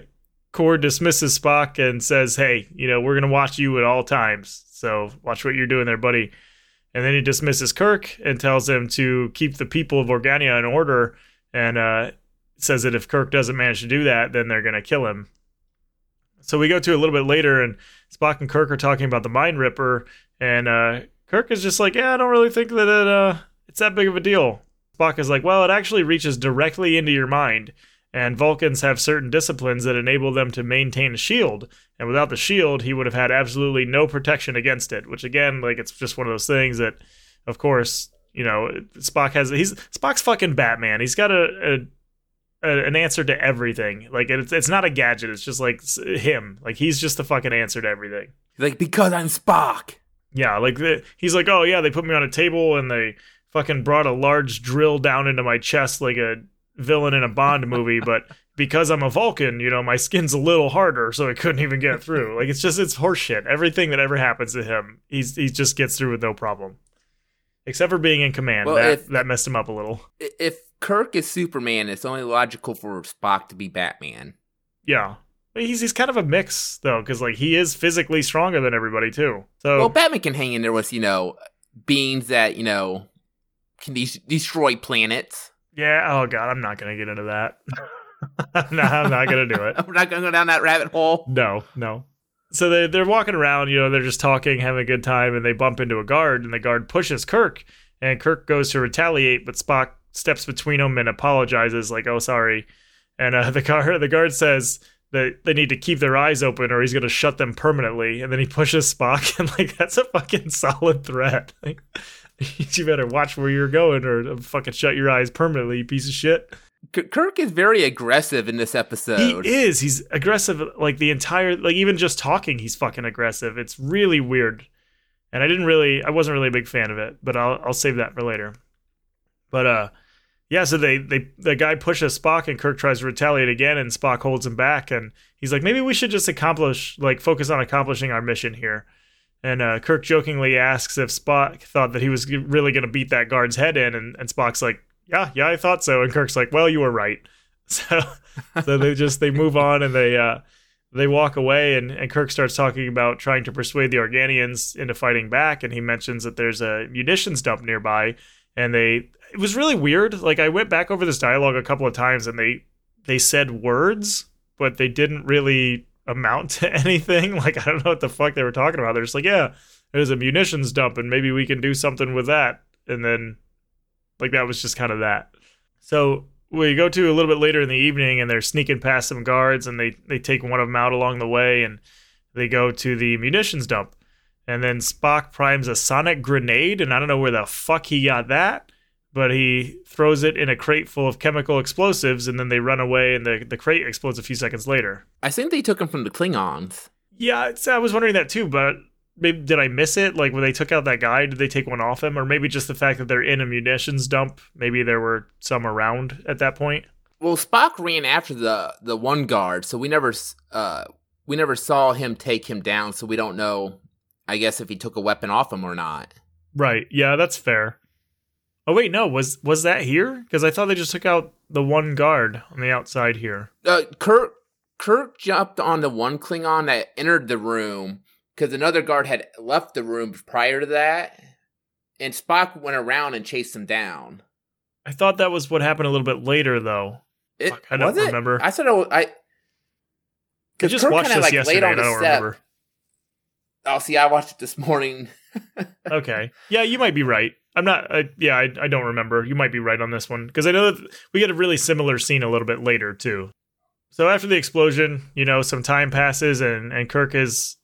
Kor dismisses Spock and says, "Hey, you know, we're gonna watch you at all times. So watch what you're doing there, buddy." And then he dismisses Kirk and tells him to keep the people of Organia in order, and uh, says that if Kirk doesn't manage to do that, then they're gonna kill him. So we go to a little bit later, and Spock and Kirk are talking about the Mind Ripper, and uh, Kirk is just like, "Yeah, I don't really think that it, uh, it's that big of a deal." Spock is like, "Well, it actually reaches directly into your mind." And Vulcans have certain disciplines that enable them to maintain a shield. And without the shield, he would have had absolutely no protection against it. Which again, like it's just one of those things that, of course, you know, Spock has. He's Spock's fucking Batman. He's got a, a an answer to everything. Like it's it's not a gadget. It's just like him. Like he's just the fucking answer to everything. Like because I'm Spock. Yeah, like the, he's like, oh yeah, they put me on a table and they fucking brought a large drill down into my chest like a villain in a Bond movie, but because I'm a Vulcan, you know, my skin's a little harder, so it couldn't even get through. Like it's just it's horseshit. Everything that ever happens to him, he's he just gets through with no problem. Except for being in command. Well, that if, that messed him up a little. If Kirk is Superman, it's only logical for Spock to be Batman. Yeah. He's he's kind of a mix though, because like he is physically stronger than everybody too. So well, Batman can hang in there with you know beings that you know can de- destroy planets. Yeah. Oh God, I'm not gonna get into that. no, I'm not gonna do it. We're not gonna go down that rabbit hole. No, no. So they they're walking around, you know, they're just talking, having a good time, and they bump into a guard, and the guard pushes Kirk, and Kirk goes to retaliate, but Spock steps between them and apologizes, like, "Oh, sorry." And uh, the guard the guard says that they need to keep their eyes open, or he's gonna shut them permanently. And then he pushes Spock, and like that's a fucking solid threat. Like, you better watch where you're going or fucking shut your eyes permanently, you piece of shit. Kirk is very aggressive in this episode. He is. He's aggressive like the entire like even just talking he's fucking aggressive. It's really weird. And I didn't really I wasn't really a big fan of it, but I'll I'll save that for later. But uh yeah, so they they the guy pushes Spock and Kirk tries to retaliate again and Spock holds him back and he's like maybe we should just accomplish like focus on accomplishing our mission here. And uh, Kirk jokingly asks if Spock thought that he was really going to beat that guard's head in, and, and Spock's like, "Yeah, yeah, I thought so." And Kirk's like, "Well, you were right." So so they just they move on and they uh they walk away and, and Kirk starts talking about trying to persuade the Organians into fighting back and he mentions that there's a munitions dump nearby and they it was really weird. Like I went back over this dialogue a couple of times and they they said words, but they didn't really amount to anything. Like I don't know what the fuck they were talking about. They're just like, yeah, there's a munitions dump and maybe we can do something with that. And then like that was just kind of that. So we go to a little bit later in the evening and they're sneaking past some guards and they, they take one of them out along the way and they go to the munitions dump. And then Spock primes a sonic grenade and I don't know where the fuck he got that, but he throws it in a crate full of chemical explosives and then they run away and the, the crate explodes a few seconds later. I think they took him from the Klingons. Yeah, it's, I was wondering that too, but maybe did I miss it? Like when they took out that guy, did they take one off him, or maybe just the fact that they're in a munitions dump? Maybe there were some around at that point. Well, Spock ran after the the one guard, so we never uh we never saw him take him down, so we don't know. I guess if he took a weapon off him or not. Right. Yeah, that's fair. Oh wait, no, was was that here? Because I thought they just took out the one guard on the outside here. Uh, Kirk Kirk jumped on the one Klingon that entered the room because another guard had left the room prior to that, and Spock went around and chased him down. I thought that was what happened a little bit later, though. It, Fuck, I don't it? remember. I said was, I. I Because just Kirk watched kinda, this like, yesterday. I don't step. remember. Oh, see, I watched it this morning. Okay. Yeah, you might be right. I'm not. Yeah, I, I don't remember. You might be right on this one because I know that we get a really similar scene a little bit later too. So after the explosion, you know, some time passes and and Kirk is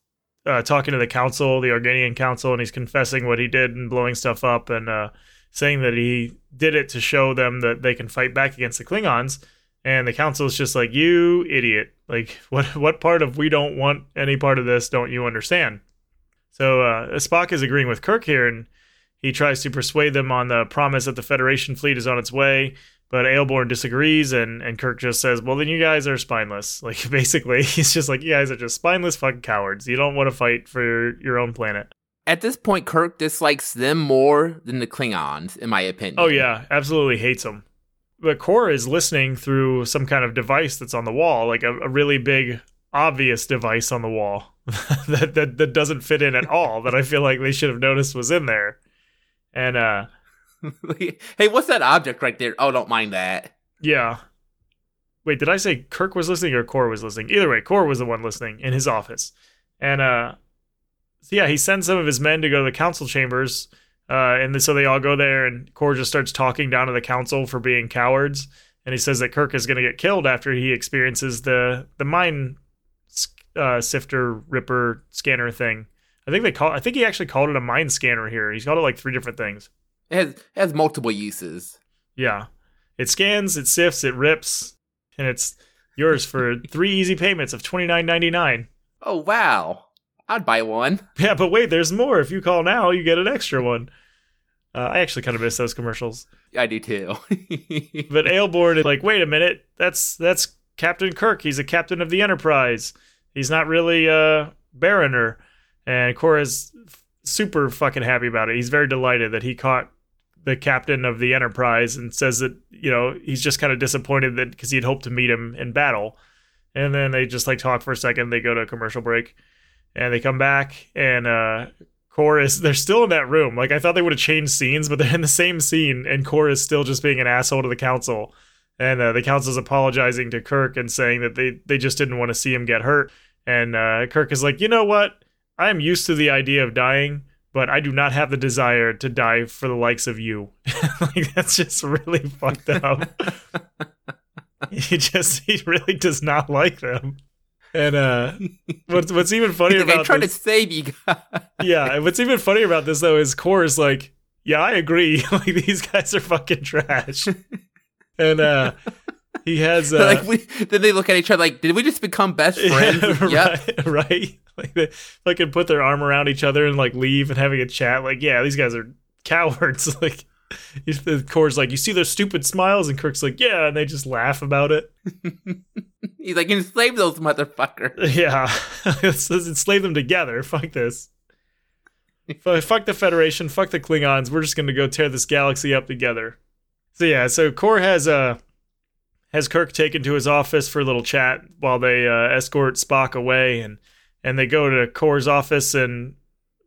uh, talking to the council, the Organian council, and he's confessing what he did and blowing stuff up and uh, saying that he did it to show them that they can fight back against the Klingons. And the council is just like, "You idiot! Like, what what part of we don't want any part of this don't you understand?" So uh, Spock is agreeing with Kirk here, and he tries to persuade them on the promise that the Federation fleet is on its way. But Ayelborne disagrees, and, and Kirk just says, "Well, then you guys are spineless." Like basically, he's just like, "You guys are just spineless fucking cowards. You don't want to fight for your, your own planet." At this point, Kirk dislikes them more than the Klingons, in my opinion. Oh yeah, absolutely hates them. But Cora is listening through some kind of device that's on the wall, like a, a really big, obvious device on the wall that, that that doesn't fit in at all. that I feel like they should have noticed was in there. And uh, hey, what's that object right there? Oh, don't mind that. yeah. Wait, did I say Kirk was listening or Kor was listening? Either way, Kor was the one listening in his office. And uh, yeah, he sends some of his men to go to the council chambers. Uh, and so they all go there, and Kor just starts talking down to the council for being cowards. And he says that Kirk is going to get killed after he experiences the the mine uh, sifter ripper scanner thing. I think they call. I think he actually called it a mine scanner here. He's called it like three different things. It has, it has multiple uses. Yeah, it scans, it sifts, it rips, and it's yours for three easy payments of twenty nine ninety nine. Oh, wow. I'd buy one. Yeah, but wait, there's more. If you call now, you get an extra one. Uh, I actually kind of miss those commercials. I do too. But Ayelborne is like, wait a minute, that's that's Captain Kirk. He's a captain of the Enterprise. He's not really uh Baroner. And Cora's super fucking happy about it. He's very delighted that he caught the captain of the Enterprise and says that, you know, he's just kind of disappointed that because he'd hoped to meet him in battle. And then they just like talk for a second. They go to a commercial break and they come back and uh Kor is they're still in that room. Like I thought they would have changed scenes, but they're in the same scene, and Kor is still just being an asshole to the council. And uh, the council's apologizing to Kirk and saying that they they just didn't want to see him get hurt. And uh, Kirk is like, you know what? I am used to the idea of dying, but I do not have the desire to die for the likes of you. like that's just really fucked up. he just he really does not like them. And uh, what's what's even funnier like, about tried this, to save you guys. yeah, what's even funnier about this though is Kor is like, yeah, I agree. like these guys are fucking trash. and uh he has uh like we, then they look at each other like, did we just become best friends? yeah, yep. right, right. Like they fucking put their arm around each other and like leave and having a chat. Like, yeah, these guys are cowards. like the Kor's like, you see their stupid smiles, and Kirk's like, yeah, and they just laugh about it. He's like, enslave those motherfuckers. Yeah, let's, let's enslave them together. Fuck this. Fuck the Federation. Fuck the Klingons. We're just gonna go tear this galaxy up together. So yeah, so Core has uh has Kirk taken to his office for a little chat while they uh, escort Spock away, and and they go to Kor's office, and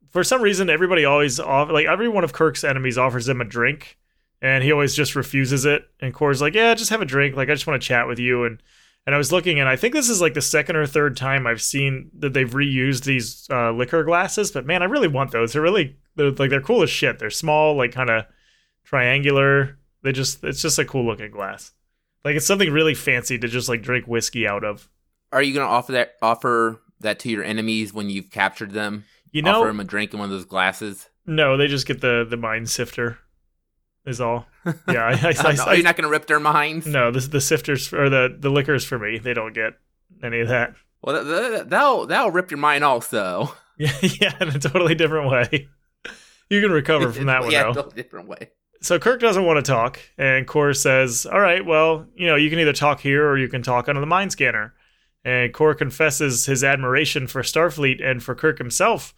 for some reason, everybody always off like every one of Kirk's enemies offers him a drink, and he always just refuses it. And Kor's like, "Yeah, just have a drink. Like I just want to chat with you." And and I was looking, and I think this is like the second or third time I've seen that they've reused these uh, liquor glasses. But man, I really want those. They're really they're like they're cool as shit. They're small, like kind of triangular. They just it's just a cool looking glass. Like it's something really fancy to just like drink whiskey out of. Are you going to offer that offer that to your enemies when you've captured them? You know, offer them a drink in one of those glasses. no, they just get the the mind sifter. Is all. Yeah, I, I, oh, I, no, I- you're not going to rip their minds. no. The the sifters or the the liquors for me. They don't get any of that. Well, that, that, that'll that'll rip your mind also. Yeah, yeah, in a totally different way. You can recover from that one yeah, though. a different way. So Kirk doesn't want to talk, and Kor says, "All right, well, you know, you can either talk here or you can talk on the mind scanner." And Kor confesses his admiration for Starfleet and for Kirk himself,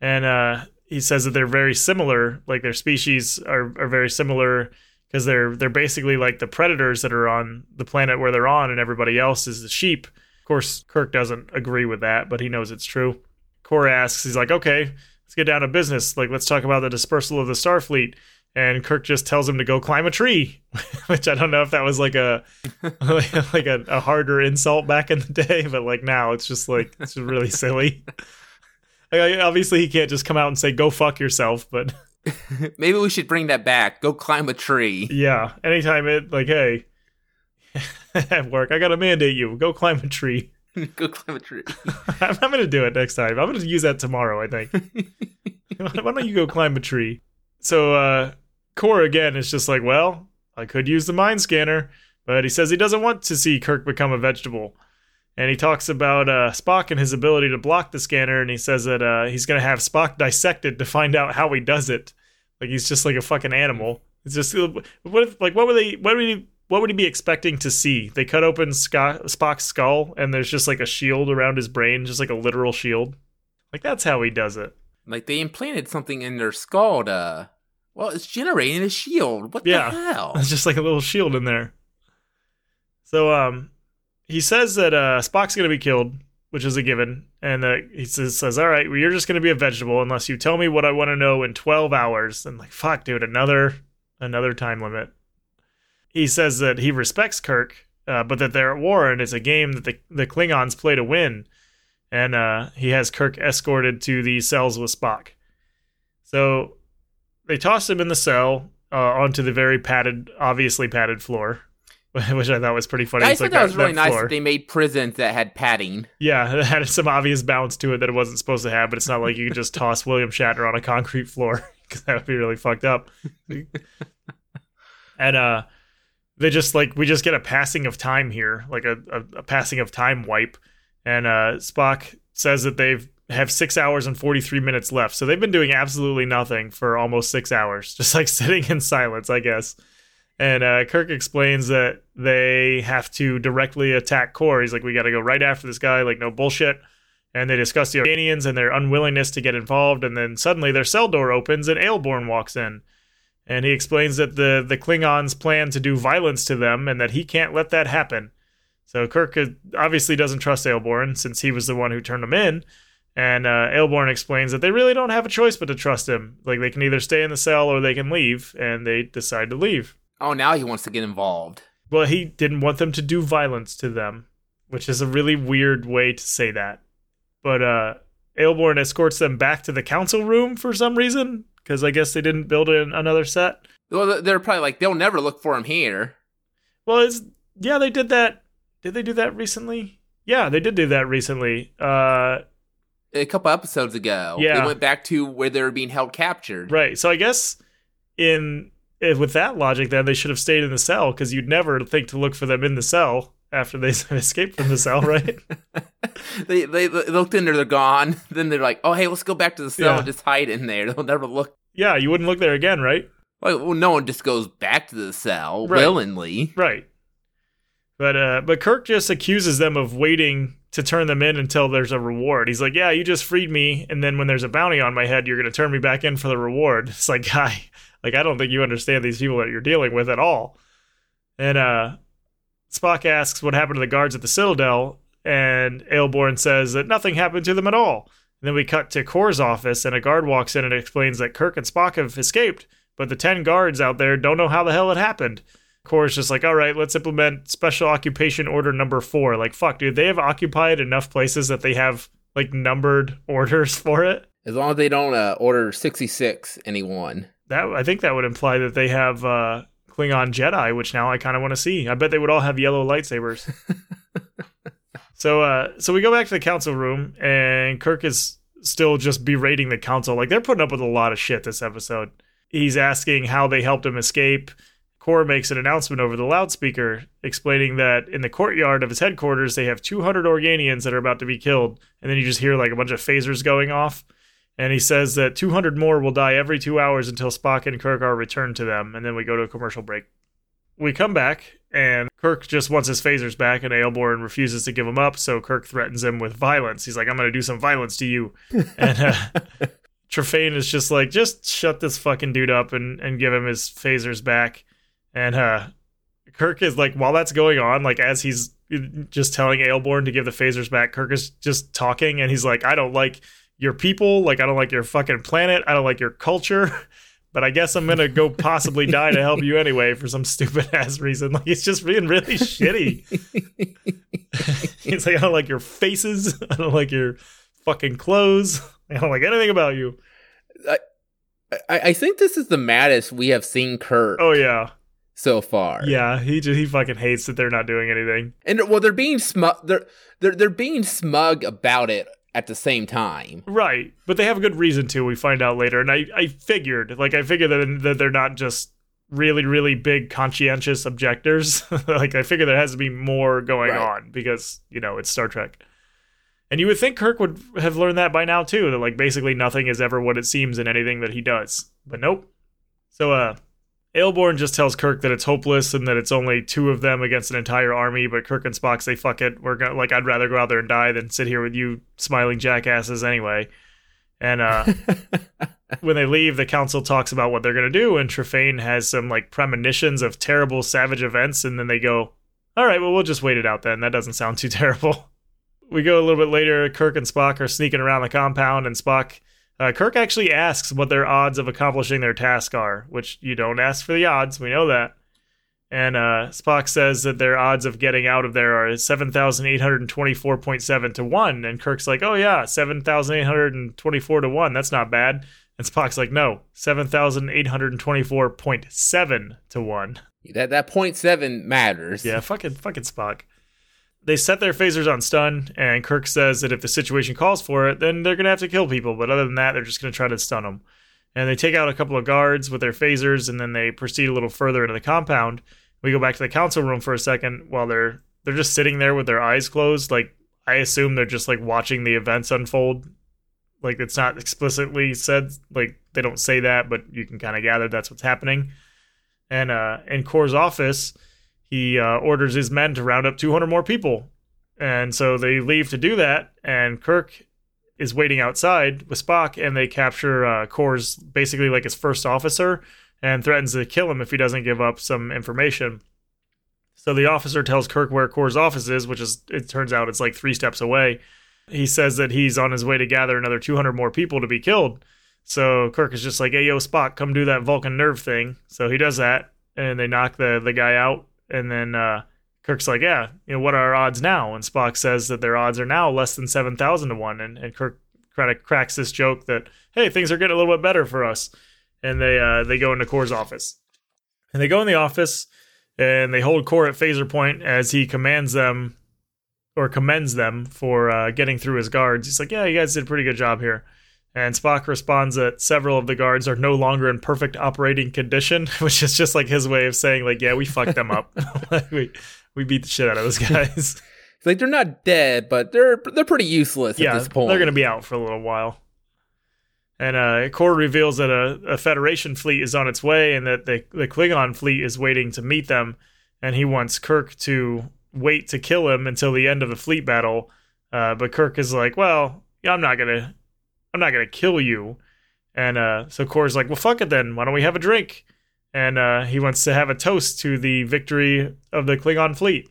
and uh, he says that they're very similar, like their species are, are very similar because they're they're basically like the predators that are on the planet where they're on, and everybody else is the sheep. Of course, Kirk doesn't agree with that, but he knows it's true. Kor asks, he's like, "Okay, let's get down to business. Like, let's talk about the dispersal of the Starfleet." And Kirk just tells him to go climb a tree, which I don't know if that was like a like a, a harder insult back in the day, but like now it's just like it's just really silly. Like, obviously, he can't just come out and say "go fuck yourself," but Maybe we should bring that back. Go climb a tree. yeah, anytime it like, hey, at work, I gotta mandate you go climb a tree. Go climb a tree. I'm, I'm gonna do it next time. I'm gonna use that tomorrow. I think. Why don't you go climb a tree? So uh Kor again is just like, well, I could use the mind scanner, but he says he doesn't want to see Kirk become a vegetable. And he talks about uh, Spock and his ability to block the scanner, and he says that uh, he's gonna have Spock dissected to find out how he does it. Like he's just like a fucking animal. It's just what if like what would they what would he what would he be expecting to see? They cut open Scott, Spock's skull, and there's just like a shield around his brain, just like a literal shield. Like that's how he does it. Like they implanted something in their skull to. Well, it's generating a shield. What Yeah. the hell? It's just like a little shield in there. So um he says that uh Spock's gonna be killed, which is a given, and uh, he says, says, All right, well, you're just gonna be a vegetable unless you tell me what I want to know in twelve hours. And like, fuck, dude, another another time limit. He says that he respects Kirk, uh, but that they're at war and it's a game that the, the Klingons play to win. And uh, he has Kirk escorted to the cells with Spock. So they toss him in the cell uh, onto the very padded, obviously padded floor, which I thought was pretty funny. I It's thought like that was really nice floor. that they made prisons that had padding. Yeah, it had some obvious bounce to it that it wasn't supposed to have, but it's not like you could just toss William Shatner on a concrete floor because that would be really fucked up. and uh, they just like we just get a passing of time here, like a, a, a passing of time wipe, and uh, Spock says that they've have six hours and 43 minutes left. So they've been doing absolutely nothing for almost six hours, just like sitting in silence, I guess. And uh, Kirk explains that they have to directly attack Kor. He's like, we got to go right after this guy, like, no bullshit. And they discuss the Organians and their unwillingness to get involved. And then suddenly their cell door opens and Ayelborne walks in. And he explains that the, the Klingons plan to do violence to them and that he can't let that happen. So Kirk uh, obviously doesn't trust Ayelborne since he was the one who turned him in. And uh, Ayelborne explains that they really don't have a choice but to trust him. Like they can either stay in the cell or they can leave, and they decide to leave. Oh, now he wants to get involved. Well, he didn't want them to do violence to them, which is a really weird way to say that. But uh, Ayelborne escorts them back to the council room for some reason, because I guess they didn't build in another set. Well, they're probably like they'll never look for him here. Well, it's yeah, they did that. Did they do that recently? Yeah, they did do that recently. Uh, A couple episodes ago, Yeah. they went back to where they were being held captured. Right. So I guess in if, with that logic, then they should have stayed in the cell because you'd never think to look for them in the cell after they escaped from the cell, right? they, they they looked in there, they're gone. Then they're like, oh hey, let's go back to the cell Yeah. and just hide in there. They'll never look. yeah, you wouldn't look there again, right? Like, well, no one just goes back to the cell Right. willingly. Right. But uh, but Kirk just accuses them of waiting to turn them in until there's a reward. He's like, "Yeah, you just freed me, and then when there's a bounty on my head, you're going to turn me back in for the reward." It's like, guy, like I don't think you understand these people that you're dealing with at all. And uh, Spock asks what happened to the guards at the Citadel, and Ayelborne says that nothing happened to them at all. And then we cut to Kor's office, and a guard walks in and explains that Kirk and Spock have escaped, but the 10 guards out there don't know how the hell it happened. Kor's just like, all right, let's implement special occupation order number four. Like, fuck, dude, they have occupied enough places that they have like numbered orders for it. As long as they don't uh, order 66 anyone. That I think that would imply that they have uh, Klingon Jedi, which now I kind of want to see. I bet they would all have yellow lightsabers. so, uh, so we go back to the council room, and Kirk is still just berating the council. Like they're putting up with a lot of shit this episode. He's asking how they helped him escape. Kor makes an announcement over the loudspeaker explaining that in the courtyard of his headquarters they have 200 Organians that are about to be killed, and then you just hear like a bunch of phasers going off. And he says that 200 more will die every two hours until Spock and Kirk are returned to them, and then we go to a commercial break. We come back, and Kirk just wants his phasers back, and Ayelborne refuses to give them up, so Kirk threatens him with violence. He's like, I'm going to do some violence to you. and uh, Trefayne is just like, just shut this fucking dude up and, and give him his phasers back. And uh, Kirk is like, while that's going on, like as he's just telling Ayelborne to give the phasers back, Kirk is just talking, and he's like, I don't like your people. Like, I don't like your fucking planet. I don't like your culture. But I guess I'm gonna go possibly die to help you anyway for some stupid ass reason. Like it's just being really shitty. He's like, I don't like your faces. I don't like your fucking clothes. I don't like anything about you. I, I think this is the maddest we have seen Kirk. Oh yeah, so far. Yeah, he just he fucking hates that they're not doing anything. And well, they're being smug. They're they're they're being smug about it at the same time. Right. But they have a good reason to, we find out later. And I, I figured, like, I figured that, that they're not just really, really big conscientious objectors. like, I figure there has to be more going right. on because, you know, it's Star Trek. And you would think Kirk would have learned that by now, too, that, like, basically nothing is ever what it seems in anything that he does. But nope. So, uh, Ayelborne just tells Kirk that it's hopeless and that it's only two of them against an entire army. But Kirk and Spock say, "Fuck it, we're gonna like I'd rather go out there and die than sit here with you smiling jackasses anyway." And uh, when they leave, the council talks about what they're gonna do, and Trefayne has some like premonitions of terrible, savage events, and then they go, "All right, well, we'll just wait it out then. That doesn't sound too terrible." We go a little bit later. Kirk and Spock are sneaking around the compound, and Spock uh, Kirk actually asks what their odds of accomplishing their task are, which you don't ask for the odds. We know that. And uh, Spock says that their odds of getting out of there are 7,824.7 to 1. And Kirk's like, oh, yeah, 7,824 to 1. That's not bad. And Spock's like, no, 7,824.7 to 1. That, that point 0.7 matters. Yeah, fucking, fucking Spock they set their phasers on stun, and Kirk says that if the situation calls for it, then they're going to have to kill people. But other than that, they're just going to try to stun them. And they take out a couple of guards with their phasers, and then they proceed a little further into the compound. We go back to the council room for a second while they're they're just sitting there with their eyes closed. Like I assume they're just like watching the events unfold. Like it's not explicitly said. Like they don't say that, but you can kind of gather that's what's happening. And uh, in Kor's office he uh, orders his men to round up 200 more people. And so they leave to do that, and Kirk is waiting outside with Spock, and they capture uh, Kor's basically like his first officer and threatens to kill him if he doesn't give up some information. So the officer tells Kirk where Kor's office is, which is, it turns out, it's like three steps away. He says that he's on his way to gather another 200 more people to be killed. So Kirk is just like, hey, yo, Spock, come do that Vulcan nerve thing. So he does that, and they knock the, the guy out and then uh, Kirk's like, yeah, you know, what are our odds now? And Spock says that their odds are now less than 7,000 to 1. And, and Kirk kind of cracks this joke that, hey, things are getting a little bit better for us. And they, uh, they go into Kor's office. And they go in the office and they hold Core at phaser point as he commands them or commends them for uh, getting through his guards. He's like, yeah, you guys did a pretty good job here. And Spock responds that several of the guards are no longer in perfect operating condition, which is just like his way of saying, like, yeah, we fucked them up. we we beat the shit out of those guys. It's like they're not dead, but they're they're pretty useless yeah, at this point. They're gonna be out for a little while. And uh, Kor reveals that a, a, Federation fleet is on its way, and that the the Klingon fleet is waiting to meet them. And he wants Kirk to wait to kill him until the end of the fleet battle. Uh, but Kirk is like, "Well, I'm not gonna I'm not gonna kill you. And uh, so Kor's like, well, fuck it then. Why don't we have a drink? And uh, he wants to have a toast to the victory of the Klingon fleet.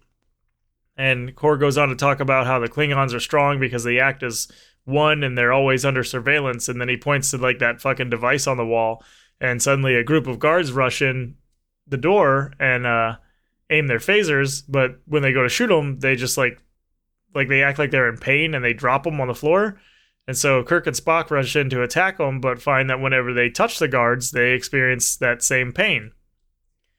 And Kor goes on to talk about how the Klingons are strong because they act as one and they're always under surveillance. And then he points to like that fucking device on the wall, and suddenly a group of guards rush in the door and uh, aim their phasers. But when they go to shoot them, they just like like they act like they're in pain and they drop them on the floor. And so Kirk and Spock rush in to attack them, but find that whenever they touch the guards, they experience that same pain.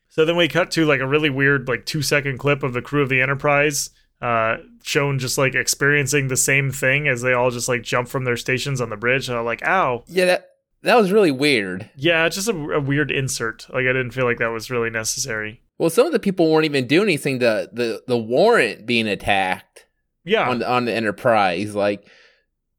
So then we cut to like a really weird, like two second clip of the crew of the Enterprise, uh, shown just like experiencing the same thing as they all just like jump from their stations on the bridge. And I'm like, ow. Yeah, that that was really weird. Yeah, just a, a weird insert. Like I didn't feel like that was really necessary. Well, some of the people weren't even doing anything. The the the warrant being attacked Yeah. on on the Enterprise, like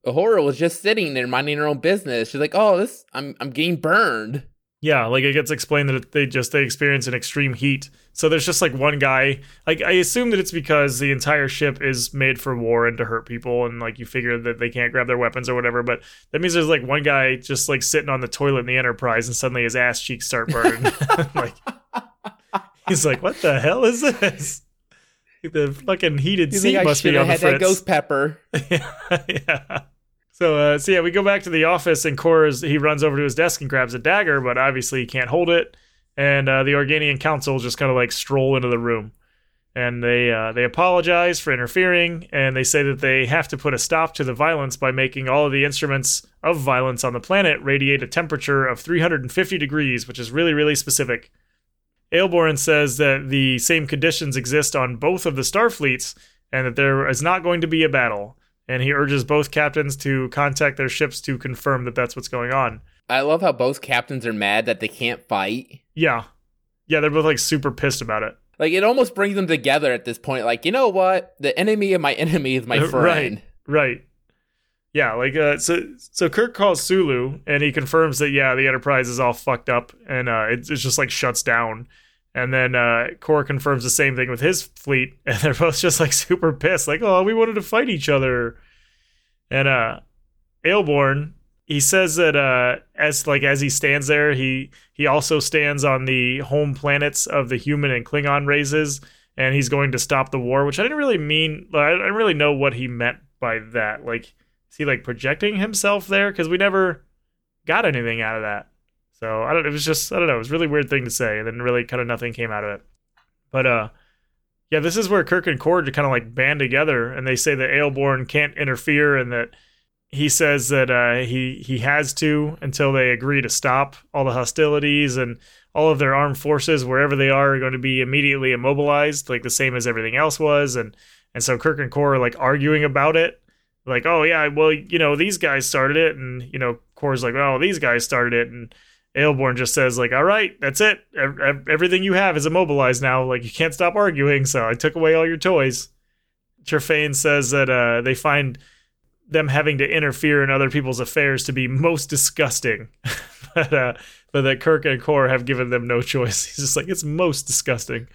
Uhura was just sitting there minding her own business. She's like, "Oh, this I'm I'm getting burned." Yeah, like it gets explained that they just they experience an extreme heat. So there's just like one guy. Like I assume that it's because the entire ship is made for war and to hurt people, and like you figure that they can't grab their weapons or whatever. But that means there's like one guy just like sitting on the toilet in the Enterprise, and suddenly his ass cheeks start burning. like he's like, "What the hell is this?" The fucking heated seat like, must be on the had that ghost pepper." yeah. So, uh, so yeah, we go back to the office, and Kor's he runs over to his desk and grabs a dagger, but obviously he can't hold it. And uh, the Organian Council just kind of like stroll into the room, and they uh, they apologize for interfering, and they say that they have to put a stop to the violence by making all of the instruments of violence on the planet radiate a temperature of 350 degrees, which is really really specific. Ayelborne says that the same conditions exist on both of the starfleets, and that there is not going to be a battle and he urges both captains to contact their ships to confirm that that's what's going on. I love how both captains are mad that they can't fight. Yeah. Yeah, they're both like super pissed about it. Like it almost brings them together at this point. Like you know what, the enemy of my enemy is my friend. Right. Right. Yeah, like uh so so Kirk calls Sulu and he confirms that yeah, the Enterprise is all fucked up and uh it, it's just like shuts down. And then uh Kor confirms the same thing with his fleet and they're both just like super pissed like, "Oh, we wanted to fight each other." And uh Ayelborne he says that uh as like as he stands there, he he also stands on the home planets of the human and Klingon races and he's going to stop the war, which I didn't really mean. I didn't really know what he meant by that. Like, is he like projecting himself there? Because we never got anything out of that. So I don't. It was just I don't know. It was a really weird thing to say, and then really kind of nothing came out of it. But uh, yeah, this is where Kirk and Kor kind of like band together, and they say that Ayelborne can't interfere, and that he says that uh, he he has to until they agree to stop all the hostilities and all of their armed forces wherever they are are going to be immediately immobilized like the same as everything else was and and so Kirk and Kor are like arguing about it like oh yeah well you know these guys started it and you know Kor's like oh these guys started it and Ayelborne just says like all right that's it Ev- ev- everything you have is immobilized now like you can't stop arguing so I took away all your toys Trefayne says that uh, they find them having to interfere in other people's affairs to be most disgusting. but uh, but that Kirk and Kor have given them no choice. He's just like it's most disgusting.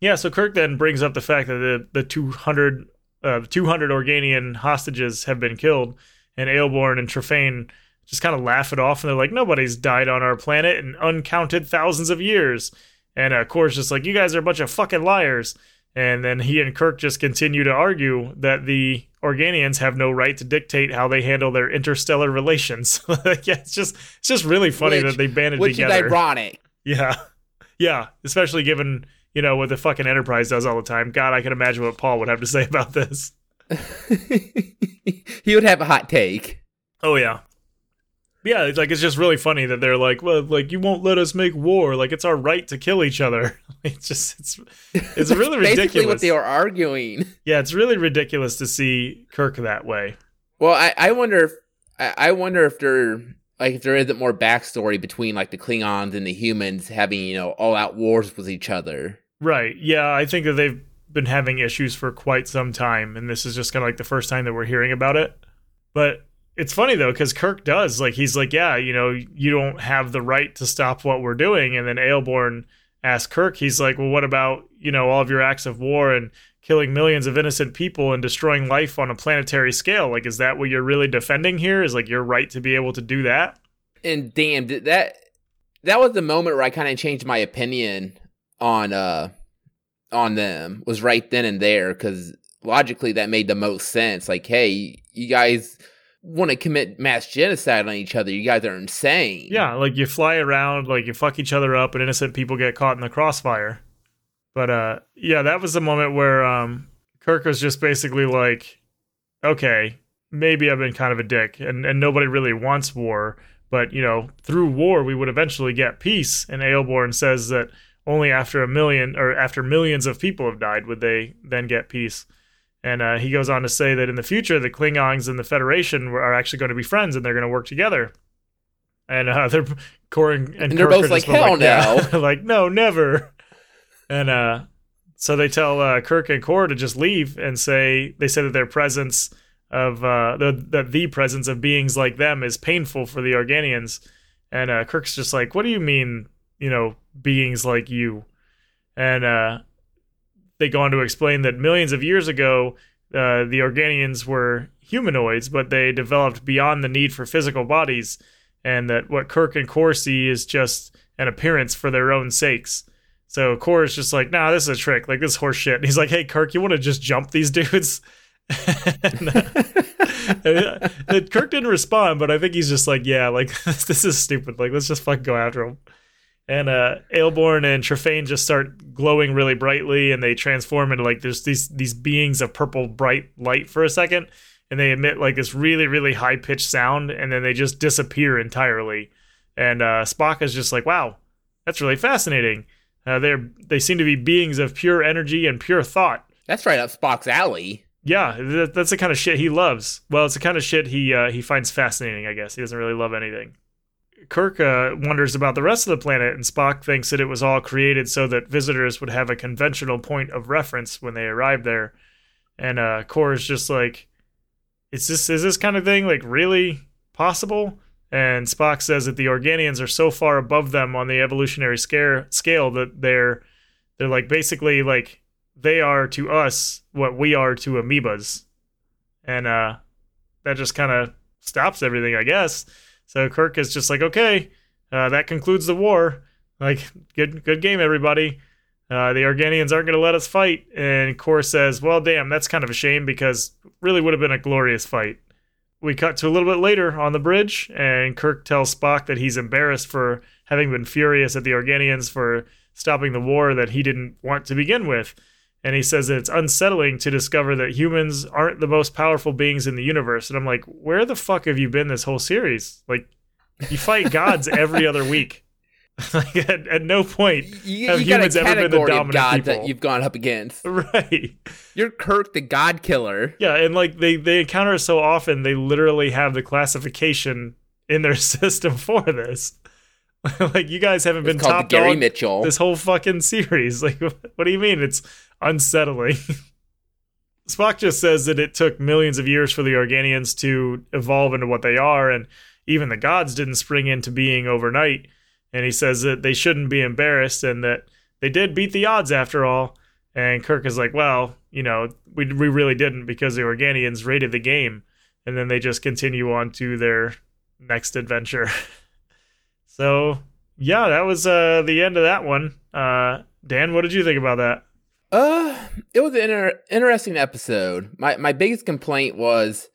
Yeah, so Kirk then brings up the fact that the the 200 uh, 200 Organian hostages have been killed, and Ayelborne and Trefayne just kind of laugh it off, and they're like, nobody's died on our planet in uncounted thousands of years. And uh, Kor's just like, you guys are a bunch of fucking liars. And then he and Kirk just continue to argue that the Organians have no right to dictate how they handle their interstellar relations. Like, yeah, it's just it's just really funny Which- that they banded Which together. is ironic. Yeah. Yeah. Especially given, you know, what the fucking Enterprise does all the time. God, I can imagine what Paul would have to say about this. he would have a hot take. Oh yeah. Yeah, it's like it's just really funny that they're like, well, like you won't let us make war. Like it's our right to kill each other. It's just it's it's really basically ridiculous. what they are arguing. yeah, it's really ridiculous to see Kirk that way. Well, I, I wonder if I, I wonder if there like if there isn't more backstory between like the Klingons and the humans having you know all out wars with each other. Right. Yeah, I think that they've been having issues for quite some time, and this is just kind of like the first time that we're hearing about it. But it's funny though, because Kirk does like he's like, yeah, you know, you don't have the right to stop what we're doing, and then Ayelborne asks Kirk, he's like, well, what about you know all of your acts of war and killing millions of innocent people and destroying life on a planetary scale? Like, is that what you're really defending here? Is like your right to be able to do that? And damn, that that was the moment where I kind of changed my opinion on uh on them was right then and there because logically that made the most sense. Like, hey, you guys want to commit mass genocide on each other. You guys are insane. Yeah, like you fly around, like you fuck each other up, and innocent people get caught in the crossfire. But uh, yeah, that was the moment where um, Kirk was just basically like, okay, maybe I've been kind of a dick, and and nobody really wants war. But you know, through war, we would eventually get peace. And Ayelborne says that only after a million or after millions of people have died would they then get peace. And uh, he goes on to say that in the future, the Klingons and the Federation are actually going to be friends and they're going to work together. And uh, they're Kor and, and, And they're both like, "Hell yeah." no. like no, never. And uh, so they tell uh, Kirk and Kor to just leave and say they say that their presence of uh, the that the presence of beings like them is painful for the Organians. And uh, Kirk's just like, "What do you mean? You know, beings like you?" And uh, they go on to explain that millions of years ago, uh, the Organians were humanoids, but they developed beyond the need for physical bodies, and that what Kirk and Kor see is just an appearance for their own sakes. So Kor is just like, nah, this is a trick. Like, this is horse shit. And he's like, hey, Kirk, you want to just jump these dudes? and, uh, Kirk didn't respond, but I think he's just like, yeah, like, this is stupid. Like, let's just fucking go after him. And uh, Ayelborne and Trefayne just start glowing really brightly, and they transform into like there's these these beings of purple bright light for a second, and they emit like this really really high pitched sound, and then they just disappear entirely. And uh, Spock is just like, wow, that's really fascinating. Uh, they're they seem to be beings of pure energy and pure thought. That's right up Spock's alley. Yeah, that, that's the kind of shit he loves. Well, it's the kind of shit he uh, he finds fascinating. I guess he doesn't really love anything. Kirk uh, wonders about the rest of the planet, and Spock thinks that it was all created so that visitors would have a conventional point of reference when they arrived there. And uh, Kor is just like, "Is this is this kind of thing like really possible?" And Spock says that the Organians are so far above them on the evolutionary scare, scale that they're they're like basically like they are to us what we are to amoebas, and uh, that just kind of stops everything, I guess. So Kirk is just like, okay, uh, that concludes the war. Like, good, good game, everybody. Uh, the Organians aren't going to let us fight. And Kor says, well, damn, that's kind of a shame because really would have been a glorious fight. We cut to a little bit later on the bridge, and Kirk tells Spock that he's embarrassed for having been furious at the Organians for stopping the war that he didn't want to begin with. And he says that it's unsettling to discover that humans aren't the most powerful beings in the universe. And I'm like, where the fuck have you been this whole series? Like, you fight gods every other week. like, at, at no point You, have you humans ever been the dominant god people. that you've gone up against. right. You're Kirk, the God Killer. Yeah, and like they they encounter so often, they literally have the classification in their system for this. like you guys haven't been It's called top Gary dog Mitchell. this whole fucking series. Like, what do you mean? It's unsettling. Spock just says that it took millions of years for the Organians to evolve into what they are, and even the gods didn't spring into being overnight. And he says that they shouldn't be embarrassed and that they did beat the odds after all. And Kirk is like, well, you know, we, we really didn't because the Organians raided the game. And then they just continue on to their next adventure. so, yeah, that was uh, the end of that one. Uh, Dan, what did you think about that? Uh, it was an inter- interesting episode. My my biggest complaint was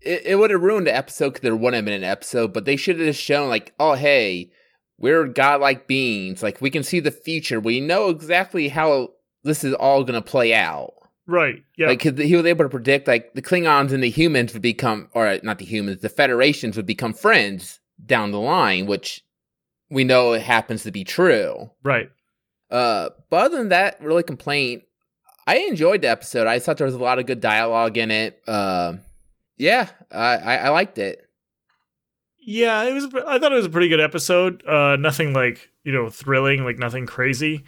it, it would have ruined the episode because there wouldn't have been an episode, but they should have just shown like, oh hey, we're godlike beings. Like we can see the future. We know exactly how this is all gonna play out. Right. Yeah. Like 'cause he was able to predict like the Klingons and the humans would become, or not the humans, the Federations would become friends down the line, which we know it happens to be true. right. Uh, but other than that, really complaint. I enjoyed the episode. I thought there was a lot of good dialogue in it. Uh, yeah, I, I, I liked it. Yeah, it was. I thought it was a pretty good episode. Uh, nothing like you know thrilling, like nothing crazy.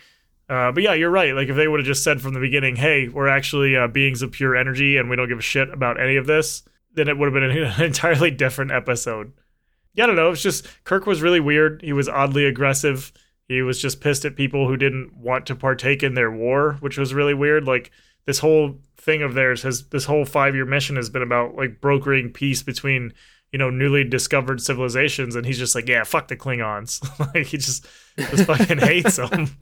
Uh, but yeah, you're right. Like if they would have just said from the beginning, "Hey, we're actually uh, beings of pure energy, and we don't give a shit about any of this," then it would have been an entirely different episode. Yeah, I don't know. It's just Kirk was really weird. He was oddly aggressive. He was just pissed at people who didn't want to partake in their war, which was really weird. Like this whole thing of theirs has this whole five year mission has been about like brokering peace between you know newly discovered civilizations, and he's just like, yeah, fuck the Klingons. like he just just fucking hates them.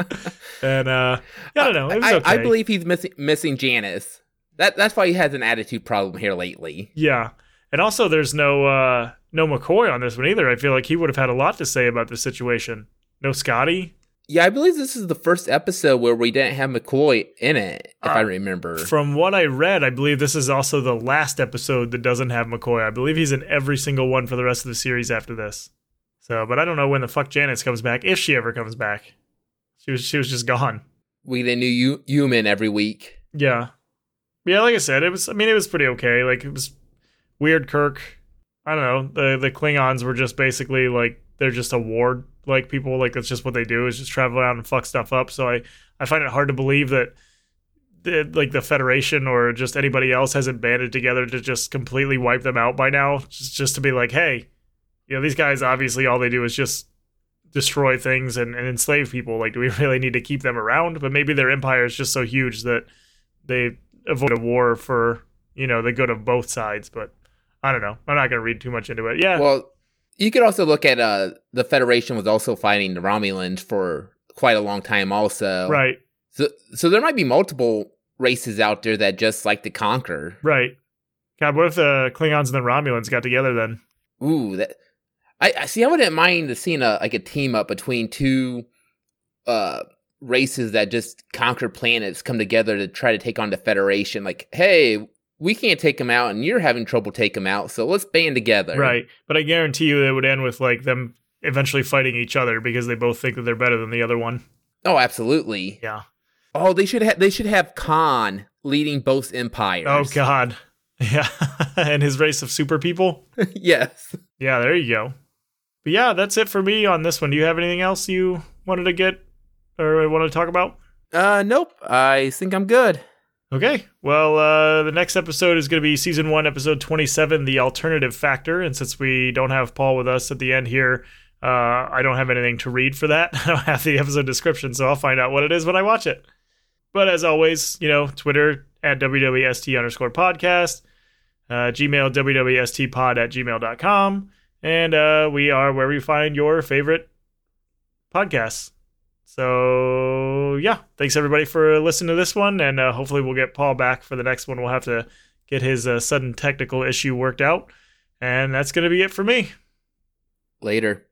And uh, I don't know. It was I, okay. I believe he's missing missing Janice. That that's why he has an attitude problem here lately. Yeah. And also there's no uh no McCoy on this one either. I feel like he would have had a lot to say about the situation. No Scotty. Yeah, I believe this is the first episode where we didn't have McCoy in it, if I Uh, remember. From what I read, I believe this is also the last episode that doesn't have McCoy. I believe he's in every single one for the rest of the series after this. So, but I don't know when the fuck Janice comes back, if she ever comes back. She was she was just gone. we get a new U- human every week. Yeah. Yeah, like I said, it was I mean it was pretty okay. Like it was weird Kirk. I don't know. The the Klingons were just basically like they're just a ward like people like that's just what they do is just travel around and fuck stuff up. So I I find it hard to believe that the, like the Federation or just anybody else hasn't banded together to just completely wipe them out by now. Just just to be like, hey, you know, these guys obviously all they do is just destroy things and, and enslave people. Like, do we really need to keep them around? But maybe their empire is just so huge that they avoid a war for you know the good of both sides. But I don't know. I'm not gonna read too much into it. Yeah, Well, you could also look at uh the Federation was also fighting the Romulans for quite a long time also. right, So so there might be multiple races out there that just like to conquer. right. God, what if the Klingons and the Romulans got together then? Ooh, that I, I see I wouldn't mind seeing a like a team up between two uh races that just conquer planets come together to try to take on the Federation. Like, hey, we can't take them out and you're having trouble take them out, so let's band together. Right, but I guarantee you it would end with like them eventually fighting each other because they both think that they're better than the other one. Oh, absolutely. Yeah. Oh, they should have they should have Khan leading both empires. Oh God. Yeah, and his race of super people. yes. Yeah, there you go. But yeah, that's it for me on this one. Do you have anything else you wanted to get or want to talk about? Uh nope. I think I'm good. Okay. Well, uh, the next episode is going to be season one, episode 27, The Alternative Factor. And since we don't have Paul with us at the end here, uh, I don't have anything to read for that. I don't have the episode description, so I'll find out what it is when I watch it. But as always, you know, Twitter at WWST underscore podcast, uh, Gmail, WWSTpod at gmail.com. And uh, we are where we find your favorite podcasts. So yeah, thanks everybody for listening to this one, and uh, hopefully we'll get Paul back for the next one. We'll have to get his uh, sudden technical issue worked out, and that's gonna be it for me. Later.